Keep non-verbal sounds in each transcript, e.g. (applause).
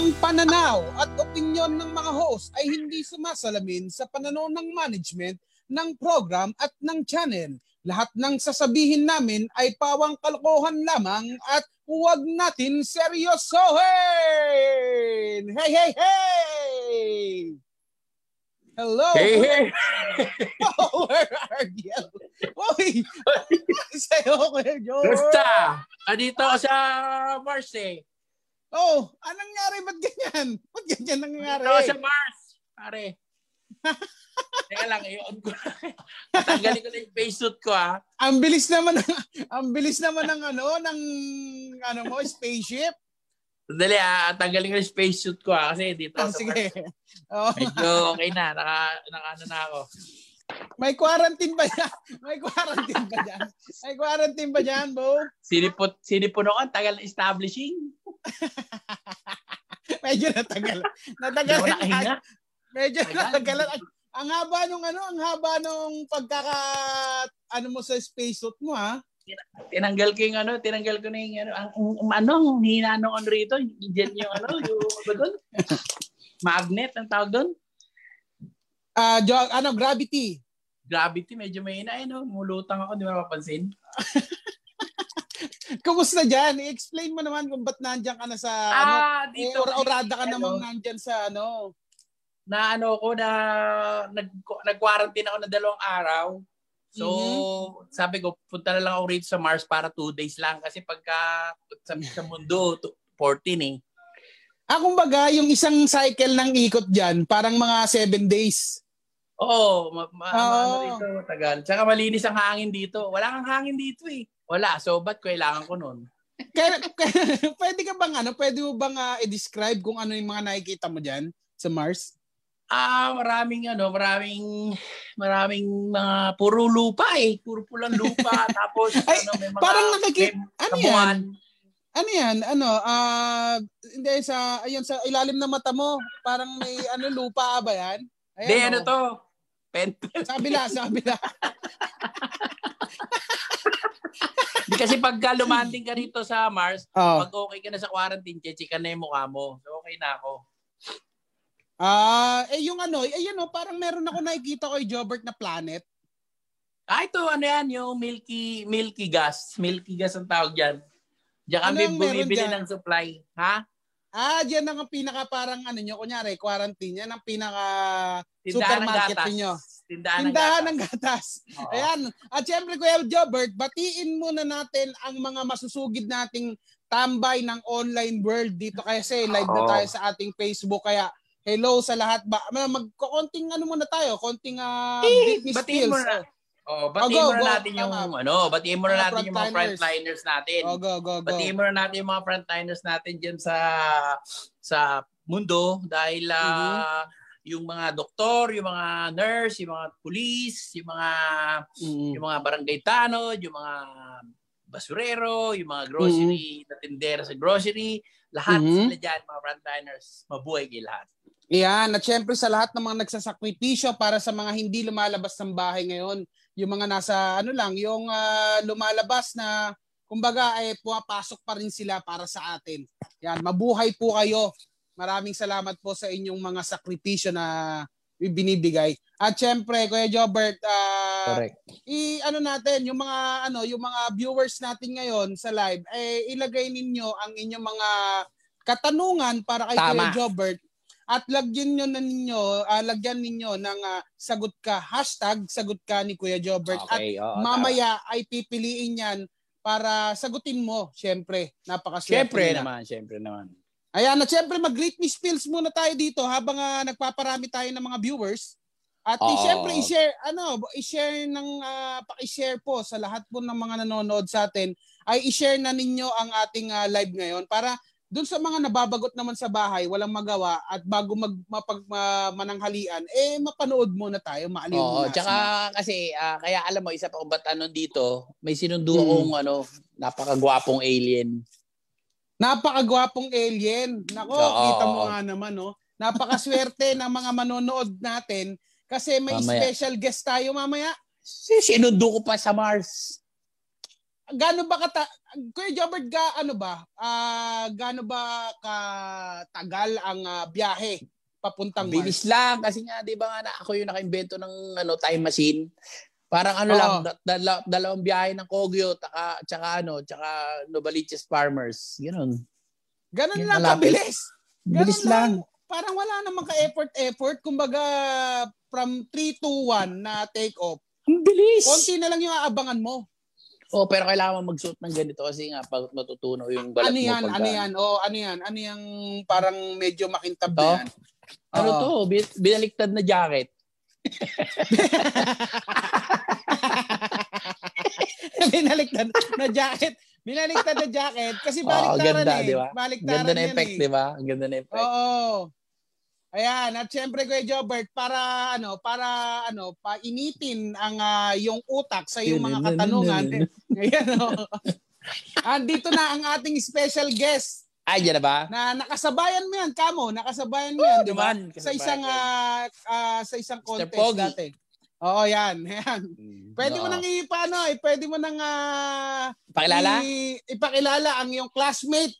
Ang pananaw at opinyon ng mga host ay hindi sumasalamin sa pananaw ng management ng program at ng channel. Lahat ng sasabihin namin ay pawang kalokohan lamang at huwag natin seryosohin! Hey, hey, hey! Hello! Hey, hey! Oh, (laughs) where are you? Uy! (laughs) Sa'yo, Kuya! Basta! Andito ako sa Mars eh. Oh, anong nangyari? Ba't ganyan? (laughs) Ba't ganyan nangyari? Ako sa Mars, pare. (laughs) Teka lang, iyon ko. (laughs) Tanggalin ko na yung face suit ko ah. Ang bilis naman ng, ang bilis naman ng ano, ng ano mo, spaceship. Sandali ah, tanggalin ko yung space suit ko ah. Kasi dito Oh, ako sa sige. Mars. Oh, Medyo okay na. Naka, naka ano na ako. may quarantine ba yan? May quarantine ba dyan? May quarantine ba dyan, Bo? Sinipot, sinipuno ko. ang Tagal na establishing. (laughs) Medyo natagal. (laughs) Natagal. nakahinga. Medyo Tagal. natagal. Ang, ang haba nung ano, ang haba nung pagkaka ano mo sa spacesuit mo ha. Tinanggal ko yung ano, tinanggal ko na yung ano, ang, ang ano, hina nung ano rito, dyan yung ano, yung (laughs) ano doon? Magnet, ang tawag doon? Ah, jo, ano, gravity. Gravity, medyo may hina, eh, no? Mulutang ako, di mo napapansin. Kumusta dyan? I-explain mo naman kung ba't nandiyan ka na sa ano. ah, Eh, dito. ora-orada ka ano, namang nandyan sa ano. Na ano ko, na nag, nag-quarantine ako na dalawang araw. So, Mhm. sabi ko, punta na lang ako rito sa Mars para two days lang. Kasi pagka sa, sa mundo, to- 14 eh. Ah, kumbaga, yung isang cycle ng ikot dyan, parang mga seven days. Oo, ma, ma, ma- ano dito, matagal. Tsaka malinis ang hangin dito. Wala kang hangin dito eh. Wala, so ba't kailangan ko nun? (laughs) Kaya, kaya- pwede ka bang ano, pwede mo bang ah, i-describe kung ano yung mga nakikita mo dyan sa Mars? Ah, maraming ano, maraming maraming mga puro lupa eh. Puro pulang lupa. (laughs) Tapos Ay, ano, may mga parang nakiki- may Ano yan? Ano yan? Ano? Ah, hindi sa ayun sa ilalim ng mata mo, parang may ano lupa ba yan? Hindi, ano oh. to? Pen. Sa kabila, sa kabila. (laughs) Di kasi pagka lumanding ka rito sa Mars, Oh. pag okay ka na sa quarantine, check ka na yung mukha mo. So okay na ako. Ah, eh yung ano, eh oh, parang meron ako nakikita kay Jobert na planet. Ah, ito ano yan, yung milky milky gas. Milky gas ang tawag dyan. Diyan kami Ano yung bumibili dyan? ng supply. Ha? Ah, diyan ang pinaka parang ano nyo, kunyari, quarantine, yan ang pinaka Tindahan supermarket gatas. Tindahan, Tindahan ng ng gatas. gatas. Oo. Ayan. At syempre, Kuya Jobert, batiin muna natin ang mga masusugid nating tambay ng online world dito kasi live na tayo sa ating Facebook. Kaya hello sa lahat. Ba magkokonting ano muna tayo, konting uh, Eh, Britney batiin Spears. mo na. Oh, Oh, batiin go, mo na go. natin yung Tama. ano, batiin mo na Mga natin yung mga frontliners. natin. Oh, go, go, go. Batiin mo na natin yung mga frontliners natin diyan sa sa mundo dahil ah, Mm-hmm. Yung mga doktor, yung mga nurse, yung mga police, yung mga Mm. yung mga barangay tanod, yung mga basurero, yung mga grocery na tindera sa grocery, lahat Mhm. sila dyan, mga frontliners, mabuhay kayo lahat. Yan, at syempre sa lahat ng mga nagsasakripisyo para sa mga hindi lumalabas ng bahay ngayon, yung mga nasa ano lang, yung ah, lumalabas na kumbaga ay pumapasok pa rin sila para sa atin. Yan, mabuhay po kayo. Maraming salamat po sa inyong mga sakripisyo na binibigay. At syempre, Kuya Jobert, ah, Correct. i ano natin yung mga ano yung mga viewers natin ngayon sa live eh ilagay ninyo ang inyong mga katanungan para kay Tama. Kuya Jobert at lagyan niyo na ninyo ah, lagyan ninyo ng ah, sagot ka hashtag sagot ka ni Kuya Jobert at oo, mamaya ay pipiliin yan para sagutin mo syempre napakaswerte Siyempre nila. naman, siyempre naman. Ayan, at syempre mag-greet me spills muna tayo dito habang ah, nagpaparami tayo ng mga viewers. At Oo. syempre i-share ano, i-share ng ah, paki-share po sa lahat po ng mga nanonood sa atin ay i-share na ninyo ang ating ah, live ngayon para dun sa mga nababagot naman sa bahay, walang magawa at bago mag mapag ma- mananghalian, eh mapanood muna tayo, maaliw Oo, muna. tsaka kasi ah, kaya alam mo isa pa kung ba't ano dito, may sinundo Hmm. akong ano, napakagwapong alien. Napakagwapong alien. Nako, Oo. kita mo nga naman, no? Napakaswerte (laughs) ng mga manonood natin kasi may Mamaya. special guest tayo mamaya. Si- Sinundo ko pa sa Mars. gaano ba kata Kuya Jobert ga ano ba? Ah, uh, gaano ba katagal ang uh, biyahe papuntang Mars? Bilis lang kasi nga 'di ba nga na ako yung nakaimbento ng ano time machine. Parang ano oh. lang dal- dalawang biyahe ng Kogyo taka tsaka ano tsaka Novaliches Farmers. Ganun. Ganun lang kabilis. Bilis lang. lang. Parang wala namang ka-effort effort kumbaga from 3 to 1 na take off. Ang bilis. Konti na lang yung aabangan mo. Oh, pero kailangan mo magsuot ng ganito kasi nga pag matutunaw yung balat ano yan, mo. Pagka... Ano yan? Oh, ano yan? Ano yung parang medyo makintab na yan? Ano oh. to? Binaliktad na jacket. (laughs) Binaliktad na jacket. Binaliktad na jacket kasi baliktaran oh, ganda, eh. Diba? Baliktaran ganda na effect, eh. di ba? Ang ganda na effect. Oo. Ayan, at syempre Kuya Jobert, para ano, para ano, painitin ang uh, yung utak sa yung mga katanungan. (laughs) Ayan oh. Andito na ang ating special guest. Ay, yan na ba? Na nakasabayan mo yan, kamo, nakasabayan mo yan, di ba? Sa isang uh, uh, sa isang contest dati. Oo, yan. (laughs) Yan. Hmm, pwede mo nang ipaano, eh, pwede mo nang uh, ipakilala? I, ipakilala ang iyong classmate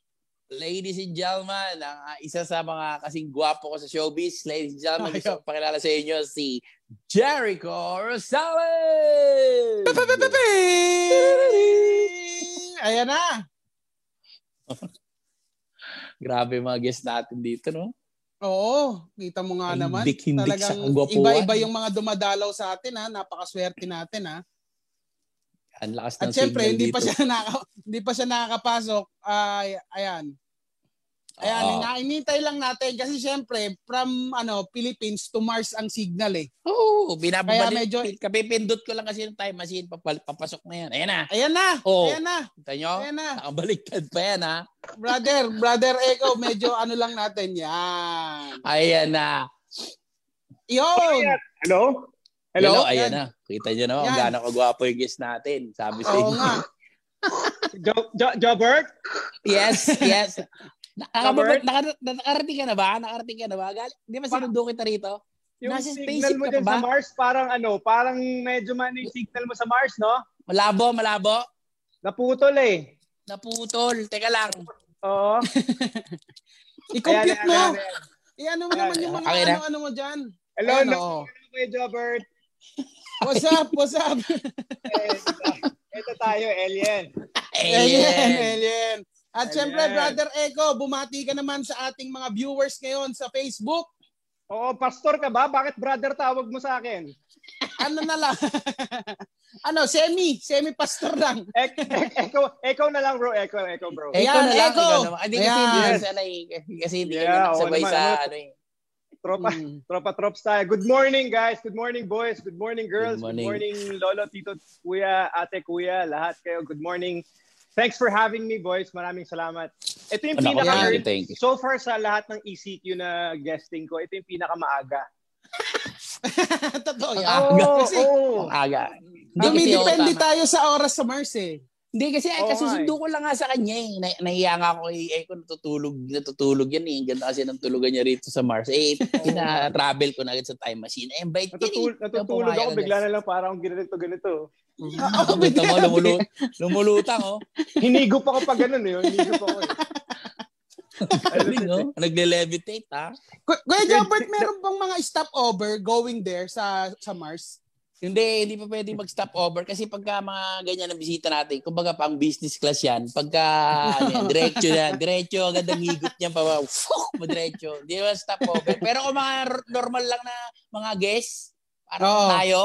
ladies and gentlemen, ang uh, isa sa mga kasing gwapo ko sa showbiz, ladies and gentlemen, gusto ko pakilala sa inyo si Jericho Rosales! Ayan na! (laughs) Grabe mga guests natin dito, no? Oo, kita mo nga naman. Talagang iba-iba yung mga dumadalaw sa atin ha. Napakaswerte natin ha. Ang lakas ng At syempre, hindi dito. pa siya (laughs) naka, hindi pa siya nakakapasok. Ay, ayan. Ayan, uh, inainintay lang natin kasi syempre from ano Philippines to Mars ang signal eh. Oo, oh, binababalik. Kaya medyo kapipindot ko lang kasi yung time machine papal, papasok na yan. Ayan na. Ayan na. Oh, ayan na. Kita nyo? Ayan na. Nakabaliktad pa yan ha. Brother, brother Echo, medyo (laughs) ano lang natin yan. Ayan na. Yun. Hello? Hello? Hello? Ayan na. Kita nyo naman kung gaano kagwapo yung guest natin. Sabi sa inyo. Oo nga. jo, jo, Jobert? Yes, yes. Nakababot, nakar- nakarating ka na ba? Nakarating ka na ba? Gal- Di ba sinundo kita rito? Yung Nasa signal mo dyan sa Mars, parang ano, parang medyo man yung signal mo sa Mars, no? Malabo, malabo. Naputol eh. Naputol. Teka lang. Oo. (laughs) I-compute mo. I-ano mo naman yung mga ano-ano mo dyan. Hello, ano? no. Kuya Jobert. What's up? What's up? (laughs) eh, ito tayo, alien. Alien, alien. At syempre, Brother Eko, bumati ka naman sa ating mga viewers ngayon sa Facebook. Oo, pastor ka ba? Bakit brother tawag mo sa akin? ano na lang? (laughs) ano, semi, semi pastor lang. e- e- echo, echo na lang bro, echo, echo bro. Echo Ayan, na lang, echo. Hindi kasi hindi yes. sana kasi hindi yeah, sabay sa ano eh. Tropa, mm. tropa, trops tayo. Good morning, guys. Good morning, boys. Good morning, girls. Good morning, Good morning lolo, tito, kuya, ate, kuya. Lahat kayo. Good morning. Thanks for having me, boys. Maraming salamat. Ito yung pinaka yeah, so far sa lahat ng ECQ na guesting ko, ito yung pinaka maaga. (laughs) Totoo yan. Oh, kasi, oh. aga. Dumidepende tayo sa oras sa Mars eh. Hindi kasi oh, kasusundo ko lang nga sa kanya eh. Na, nahiya nga ako eh, eh kung natutulog, natutulog yan eh. Ganda kasi ng tulugan niya rito sa Mars. Eh, (laughs) pina-travel ko na agad sa time machine. Eh, bait Natutul- eh. Natutulog ako, bigla na lang parang ganito, ganito. Oo, bigla. mo, lumulut, lumulutang oh. Hinigop ako pag ganun eh. Hinigop ako eh. (laughs) Galing, no? Nagle-levitate, ha? Kuya Jobert, meron bang mga stopover going there sa sa Mars? Hindi, hindi pa pwedeng mag-stop over kasi pagka mga ganyan na bisita natin, kumbaga pang business class yan, pagka ano yan, diretso yan, diretso, agad ang higot niyan pa, madiretso, hindi ba stop over. Pero kung mga normal lang na mga guests, parang oh. tayo,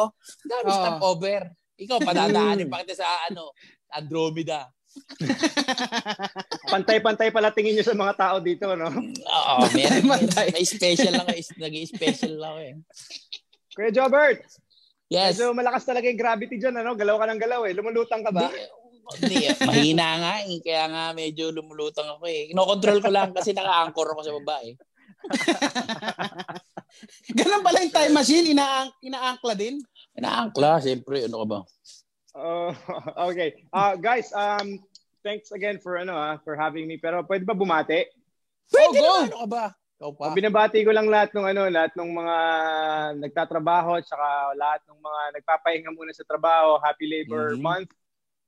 dami oh. stop over. Ikaw, padadaanin pa kita sa ano, Andromeda. (laughs) Pantay-pantay pala tingin niyo sa mga tao dito, no? Oo, meron. May special lang, nag-special lang eh. Kuya Jobert, Yes. Medyo malakas talaga yung gravity dyan, ano? Galaw ka ng galaw eh. Lumulutang ka ba? Hindi, mahina nga eh. Kaya nga medyo lumulutang ako eh. Kinokontrol ko lang kasi naka-anchor ako sa baba eh. (laughs) Ganun pala yung time machine, ina inaangkla din? Inaangkla, siyempre. Ano ka ba? Uh, (laughs) okay. Uh, guys, um, thanks again for ano ah, for having me. Pero pwede ba bumate? Pwede oh, go. Ano ka ba? Ikaw pa. Binabati ko lang lahat ng ano, lahat ng mga nagtatrabaho at saka lahat ng mga nagpapahinga muna sa trabaho. Happy Labor mm-hmm. Month.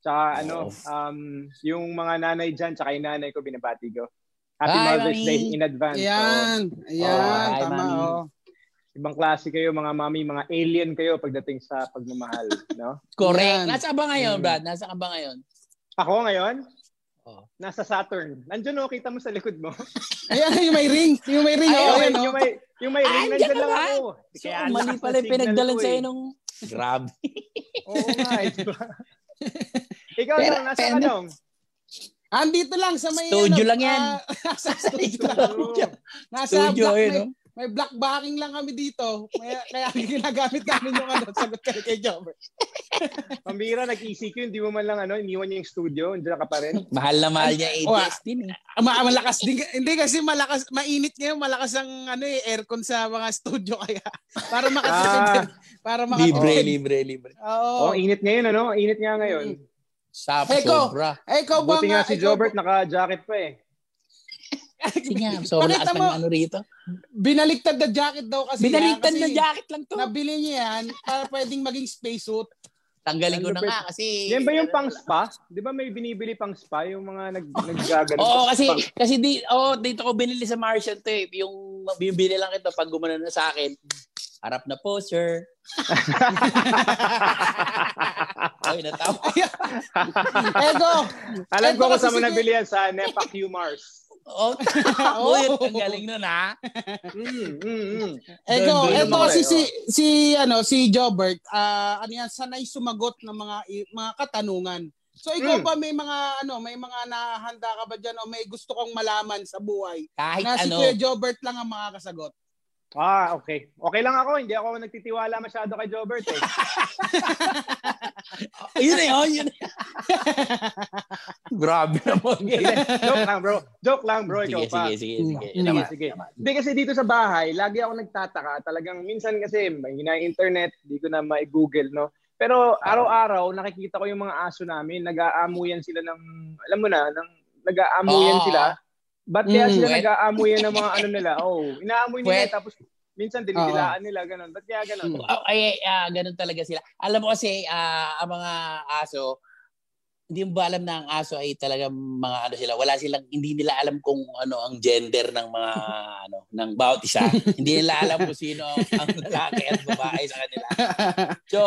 Tsaka ano, um, yung mga nanay dyan, tsaka yung nanay ko, binabati ko. Happy Hi, Mother's Day in advance. Ayan. So, ayan. Oh, tama. Oh. Ibang klase kayo, mga mami, mga alien kayo pagdating sa pagmamahal. no? Correct. Nasa ba ngayon, hmm. Brad? Nasa ka ba ngayon? Ako ngayon? Oh. Nasa Saturn. Nandiyan oh, kita mo sa likod mo. (laughs) Ayan, yung may ring. Yung may ring. Ay, oh, yung, yung, may, yung may ring, nandiyan lang ako. So, Kaya mali pala yung pinagdalan sa'yo eh. nung... Grabe. (laughs) Oo nga, diba? (laughs) Ikaw, pero, nung, nasa pero, anong? Andito lang sa may studio ano, lang yan. Uh, nasa studio lang. Nasa studio, black, eh, no? May black backing lang kami dito. Kaya, kaya (laughs) ginagamit namin yung ano, sagot kay, kay Jobber. (laughs) Pambira, nag-ECQ, hindi mo man lang ano, iniwan niya yung studio, hindi ka pa rin. Mahal na mahal niya ABS din eh. Ma- malakas din. Hindi kasi malakas, mainit ngayon, malakas ang ano eh, aircon sa mga studio (laughs) kaya. Para makatipid ah, Para makatipid. Libre, libre, libre. Oo. Oh, init ngayon ano, init nga ngayon. Sa hey, sobra. Hey, ikaw ba Buti nga si Jobert, naka-jacket pa eh. Sige nga, so lakas ng ano rito. Binaliktad na jacket daw kasi. Binaliktad na jacket lang to. Nabili niya yan para pwedeng maging spacesuit. Tanggalin ko na nga kasi... Yan ba yung pang spa? Di ba may binibili pang spa yung mga nag naggagano? Oo, kasi pang... kasi di oh, dito ko binili sa Martian to eh. Yung bibili lang ito pag gumana na sa akin. Harap na po, sir. (laughs) Ay, natawa. Ego! Alam ko kung saan mo nabili yan sa Nepa Q Mars. Oh, (laughs) oh, yun, ang galing nun ha. mm, mm, mm. Ego, ito kasi si si ano si Jobert, uh, ano yan, sanay sumagot ng mga mga katanungan. So ikaw mm. ba may mga ano, may mga nahanda ka ba diyan o may gusto kang malaman sa buhay? Kahit na ano. si Kuya Jobert lang ang makakasagot. Ah, okay. Okay lang ako. Hindi ako nagtitiwala masyado kay Jobert eh. (laughs) yun eh, oh, yun. (laughs) Grabe naman. Joke lang, bro. Joke lang, bro. Ikaw sige, pa. Sige, sige, sige. Sige, naman, sige. Hindi kasi dito sa bahay, lagi ako nagtataka. Talagang minsan kasi may na internet, di ko na mai-google, no? Pero araw-araw, nakikita ko yung mga aso namin, nag-aamuyan sila ng, alam mo na, ng, nag-aamuyan oh. sila Ba't kaya mm, sila nag-aamoy ng (laughs) mga ano nila? Oh, inaamoy nila tapos minsan dinidilaan nila ganun. Ba't kaya ganun? Oh, ay, uh, ganun talaga sila. Alam mo kasi uh, ang mga aso hindi mo ba alam na ang aso ay talagang mga ano sila, wala silang hindi nila alam kung ano ang gender ng mga (laughs) ano ng bawat isa. hindi nila alam kung sino ang lalaki at babae sa kanila. So,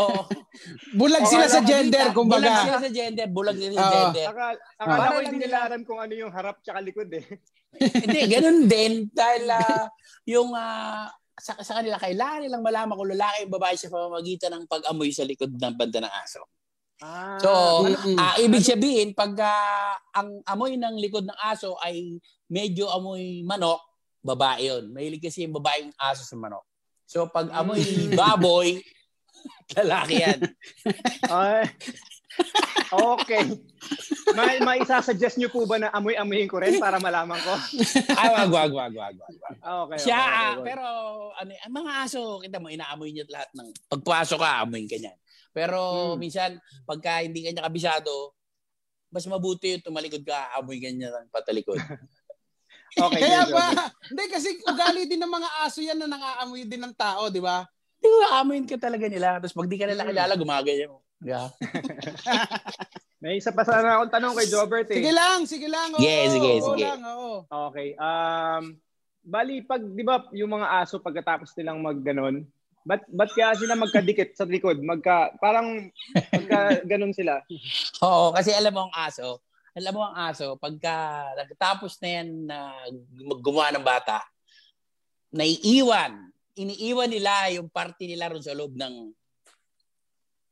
bulag sila sa gender kumbaga. Bulag sila sa gender, bulag sila sa uh, gender. Akala, akala ko hindi nila alam kung ano yung harap tsaka likod eh. (laughs) hindi, ganun din dahil uh, yung uh, sa, sa kanila kailangan nilang malaman kung lalaki o babae sa pamamagitan ng pag-amoy sa likod ng banda ng aso. Ah, so, uh, ibig sabihin, pag uh, ang amoy ng likod ng aso ay medyo amoy manok, babae yun. Mahilig kasi yung babaeng aso sa manok. So, pag amoy mm. baboy, (laughs) lalaki yan. Ay, okay. May, may isa-suggest nyo po ba na amoy-amoyin ko rin para malaman ko? Ay, wag, wag, wag, wag, wag. Okay, Siya, okay, okay, okay. pero ano, ang mga aso, kita mo, inaamoy niya lahat ng, pagpasok ka, amoyin ka niyan. Pero hmm. minsan, pagka hindi kanya kabisado, mas mabuti yung tumalikod ka, amoy ganyan ng patalikod. (laughs) okay. Kaya ba? Hindi, kasi ugali din ng mga aso yan na nangaamoy din ng tao, di ba? Di ba, amoyin ka talaga nila. Tapos pag di ka nila kilala, gumagaya mo. Yeah. (laughs) May isa pa sana akong tanong kay Jobert eh. Sige lang, sige lang. Oo, yeah, sige, oo, sige. Lang, oo. Okay. Um, bali, pag, di ba, yung mga aso pagkatapos nilang magganon, Ba't, ba't kaya sila magkadikit sa likod? Magka, parang magka ganun sila. (laughs) Oo, kasi alam mo ang aso, alam mo ang aso, pagka nagtapos na yan na gumawa ng bata, naiiwan, iniiwan nila yung party nila ron sa loob ng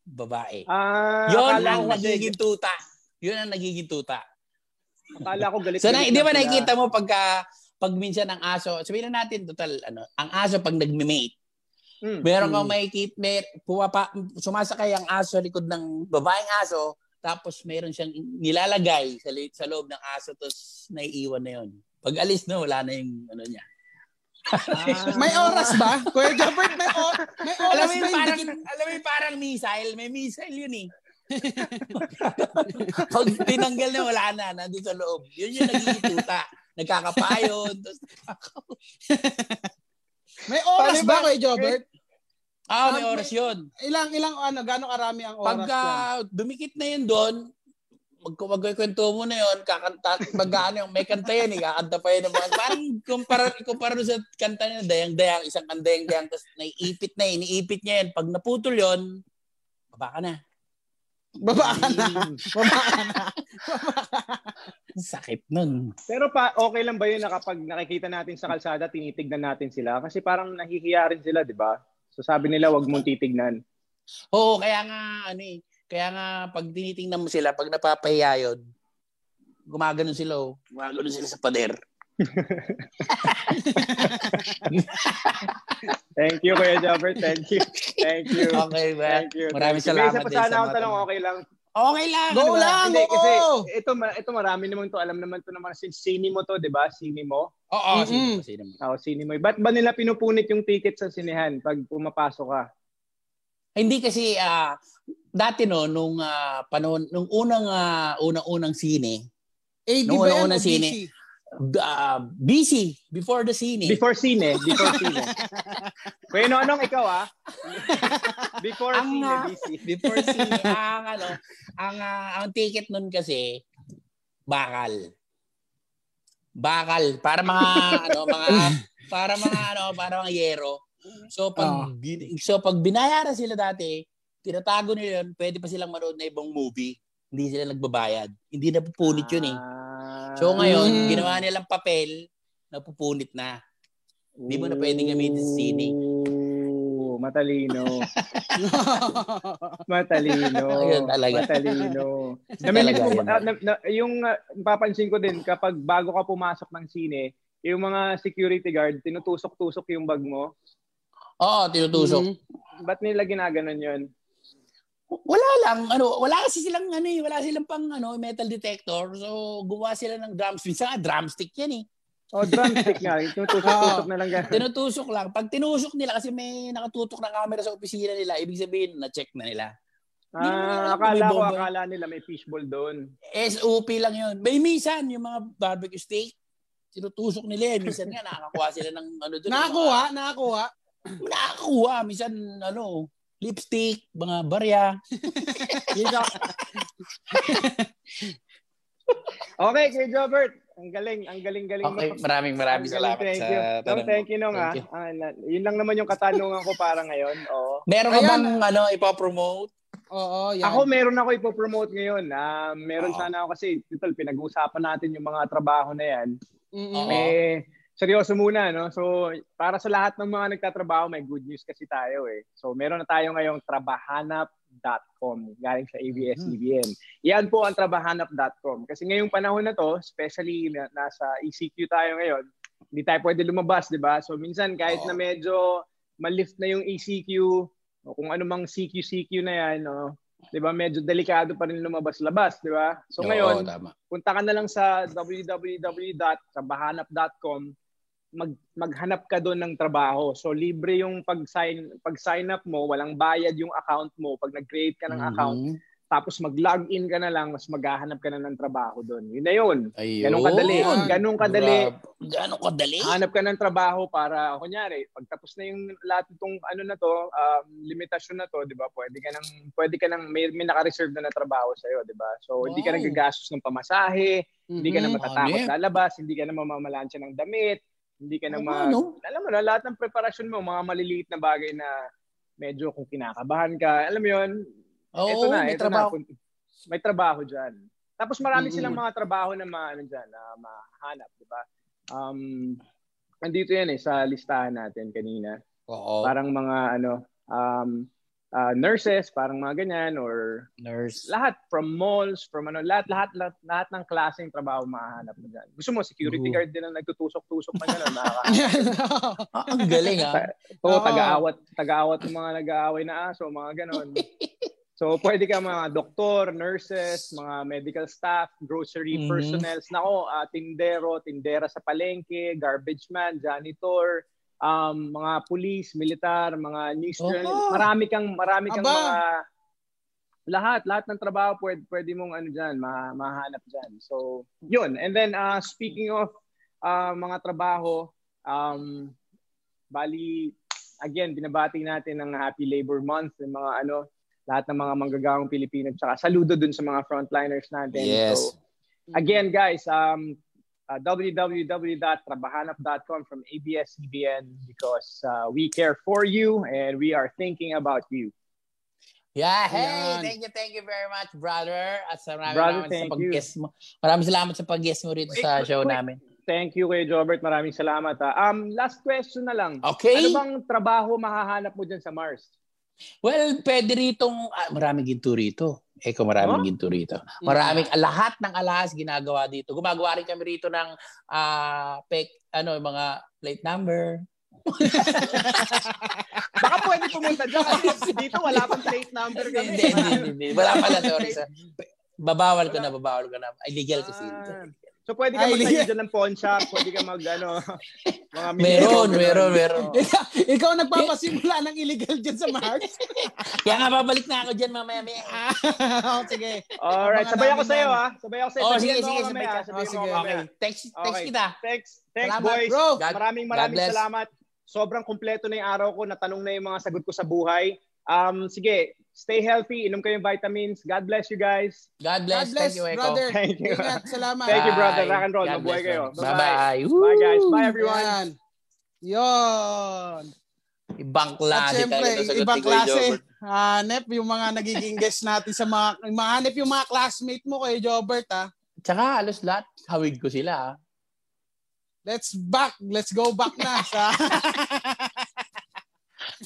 babae. Ah, Yun ang nagiging tuta. Yun ang nagiging tuta. Akala ko galit. so, na, di ba nakikita mo pagka pag minsan ang aso, sabihin na natin total ano, ang aso pag nagme-mate, Mm. Meron kang mm. makikita, may, pumapa, sumasakay ang aso sa likod ng babaeng aso, tapos meron siyang nilalagay sa, sa loob ng aso, tapos naiiwan na yun. Pag alis na, wala na yung ano niya. ah. may oras ba? Kuya Jobert, may, o- may oras alam mo yung ba? Parang, alam mo yung parang missile? May missile yun eh. (laughs) Pag tinanggal na, wala na. Nandun sa loob. Yun yung nagiging tuta. Nagkakapayon. May oras ba kay Jobert? Ah, may oras yun. Ilang, ilang, ano, gano'ng karami ang oras Pagka uh, dumikit na yun doon, magkukwento mo na yon kakanta, mag-ano yung, may kanta yan eh, kakanta pa yan. Mga, parang kumpara, kumpara sa kanta niya, dayang-dayang, isang kandayang-dayang, tapos naiipit na, iniipit niya yan. Pag naputol yon baba ka na. Baba ka na. (laughs) Baba ka na. Sakit nun. Pero pa, okay lang ba yun na kapag nakikita natin sa kalsada, tinitignan natin sila? Kasi parang nahihiya rin sila, di ba? So sabi nila, wag mong titignan. Oo, kaya nga, ano eh, kaya nga pag tinitingnan mo sila, pag napapahiya yun, gumagano sila, oh. gumagano sila sa pader. (laughs) Thank you, Kuya Jobber. Thank you. Thank you. Okay, ba? Thank you. Maraming salamat isa pa sana tanong, tanong. okay lang. Okay lang. Go ano ba? lang! Hindi, kasi ito, ito marami naman to. Alam naman to naman. Since sini mo to, di ba? Sini mo. Oo, Mm-mm. sino mo, sino mo. Oo, sini mo. Ba't ba nila pinupunit yung ticket sa sinihan pag pumapasok ka? Hindi kasi ah dati no nung ah, panahon nung unang ah, unang-unang sine, Eh, di Nung ba o sine. Busy? uh, busy before the sine. Before sine. Before sine. (laughs) Kuya Nonong, ikaw ah. (laughs) Before Ang, sine, ah, busy. before sine (laughs) ang ano, ang ah, ang ticket nun kasi bakal. Bakal para mga ano mga para mga ano para mga yero. So pag Ah. bin- so pag binayaran sila dati, tinatago nila yun, pwede pa silang manood na ibang movie. Hindi sila nagbabayad. Hindi na pupunit yun eh. Ah. So ngayon, Mm. ginawa nilang papel, napupunit na. Hindi mo na pwedeng gamitin sa. Ooh, matalino. (laughs) Matalino. Ayun talaga. Matalino. Talaga Namimiss yun. ah, na, na, yung uh, papansin ko din, kapag bago ka pumasok ng sine, yung mga security guard, tinutusok-tusok yung bag mo. Oo, tinutusok. Mhm. Ba't nila ginaganon yun? Wala lang, ano, wala kasi silang ano eh, wala silang pang ano, metal detector. So gumawa sila ng drums. Minsan nga drumstick yan eh. O, drumstick nga. Tinutusok-tusok na lang gano'n. Tinutusok lang. Pag tinusok nila kasi may nakatutok na camera sa opisina nila, ibig sabihin na-check na nila. Mo na alam Ah, akala ko, akala nila may fishball doon. SOP lang yun. May minsan, yung mga barbecue steak, tinutusok nila eh. Minsan nga nakakakuha sila ng ano doon. Nakakuha, nakakuha. Nakakakuha. Minsan, ano, lipstick, mga barya. (laughs) Yun. (laughs) Okay, kay Jobert. Ang galing, ang galing-galing Okay, mo. maraming maraming Ang galing, salamat thank sa you. No, tanong. thank you, Nong. Thank ah. you. Ah, yun lang naman yung katanungan ko para ngayon. Oo. Meron ka Ayan. bang ano, ipapromote? Oo, yan. Ako meron ako ipopromote ngayon. Ah, meron Oo. sana ako kasi titol pinag-uusapan natin yung mga trabaho na 'yan. Mm-mm. Oo. Eh seryoso muna no. So para sa lahat ng mga nagtatrabaho, may good news kasi tayo eh. So meron na tayo ngayong trabahanap.com galing sa ABS-CBN. Yan po ang trabahanap.com. Kasi ngayong panahon na to, especially na, nasa ECQ tayo ngayon, hindi tayo pwede lumabas, di ba? So minsan kahit Oo. na medyo malift na yung ECQ, o kung ano mang CQ-CQ na yan, no? 'di ba? Medyo delikado pa rin lumabas-labas, 'di ba? So Oo, ngayon, tama. punta ka na lang sa www.trabahanap.com mag maghanap ka doon ng trabaho. So libre yung pag-sign pag-sign up mo, walang bayad yung account mo pag nag-create ka ng account. Mhm. Tapos mag-login ka na lang, mas maghahanap ka na ng trabaho doon. Yun na yun. Ayun. Ganun kadali. Ganun kadali. Ganun kadali? Hanap ka ng trabaho para, kunyari, pag tapos na yung lahat itong ano na to, um, limitasyon na to, di ba? Pwede ka nang, pwede ka nang, may, may naka-reserve na na trabaho sa'yo, di ba? So, hindi ka Wow. nagagastos ng pamasahe, hindi ka na Mhm. matatakot Hanip. lalabas, hindi ka na mamamalansya ng damit, hindi ka na Oo, mag... ano? Alam mo na, lahat ng preparasyon mo, mga maliliit na bagay na medyo kung kinakabahan ka, alam mo yun, Oo, ito na, may ito trabaho. na. May trabaho dyan. Tapos marami Mm-mm. silang mga trabaho na ma, ano dyan, na mahanap, di ba? Um, andito yan eh, sa listahan natin kanina. Oo. Parang mga ano, um, ah, nurses, parang mga ganyan, or Nurse. lahat, from malls, from ano, lahat, lahat, lahat, lahat ng klaseng trabaho mahanap mo dyan. Gusto mo, security Oo. guard din ang nagtutusok-tusok (laughs) na gano'n, ang galing ah. (laughs) Oo, Oo. taga-awat, taga-awat ng mga nag-aaway na aso, mga ganon. So, pwede ka mga doktor, nurses, mga medical staff, grocery Mhm. personnel, nako, ah, tindero, tindera sa palengke, garbage man, janitor, um, mga police, militar, mga news Oo. journalist. Marami kang, marami kang Aba. mga, lahat, lahat ng trabaho pwede, pwede mong ano dyan, ma, mahanap dyan. So, yun. And then, uh, speaking of uh, mga trabaho, um, bali, again, binabati natin ng Happy Labor Month, ng mga ano, lahat ng mga manggagawang Pilipino. Tsaka saludo dun sa mga frontliners natin. Yes. So, again, guys, um, uh, www.trabahanap.com from ABS-CBN because uh, we care for you and we are thinking about you. Yeah, hey, Ayan. thank you, thank you very much, brother. At sa maraming Brother, salamat sa pag-guest mo. Maraming salamat sa pag-guest mo rito Wait, sa show wait. namin. Thank you kay Jobert. Maraming salamat. Ha. Um, last question na lang. Okay. Ano bang trabaho mahahanap mo dyan sa Mars? Well, pwede ritong, ah, maraming ginto rito. Eh, kung maraming Oh? ginto rito. Maraming, lahat ng alahas ginagawa dito. Gumagawa rin kami rito ng, ah, pek, ano, mga plate number. (laughs) Baka pwede pumunta dyan kasi dito wala pang plate number Hindi, kami. hindi, hindi, hindi. Wala pala, sorry. Sa, (laughs) babawal ko na, babawal ko na. Illegal kasi ito. So pwede ka Ay, magtayo dyan ng pawn shop, pwede ka mag ano, mga Meron, meron, meron. ikaw, ikaw nagpapasimula ng illegal dyan sa Mars? (laughs) Kaya nga, babalik na ako dyan mamaya. maya. Ah, (laughs) sige. Alright, sabay ako namin sa iyo yan. ah. Sabay ako sa iyo. Oh, sige, sige, sabay ka. Oh, sige. Okay, text, text Okay. kita. Thanks, thanks Salamat, boys. bro. God- Maraming maraming salamat. Sobrang kumpleto na yung araw ko. Natanong na yung mga sagot ko sa buhay. Um, sige, stay healthy. Inom kayong vitamins. God bless you guys. God God bless. bless, Thank you, Eko. brother. (laughs) Thank you. Ingat, salamat. Thank you, brother. Bye. Rock and roll. God Mabuhay bless, kayo. Bye-bye. Bye-bye. Bye, guys. Bye, everyone. Yan. Yon. Ibang At klase syempre, talaga sagot ibang klase. Hanep yung mga nagiging guest natin sa mga, mahanep yung mga classmate mo kay Jobert ha. Tsaka halos lahat, hawig ko sila. ah. Let's back. Let's go back na sa... (laughs)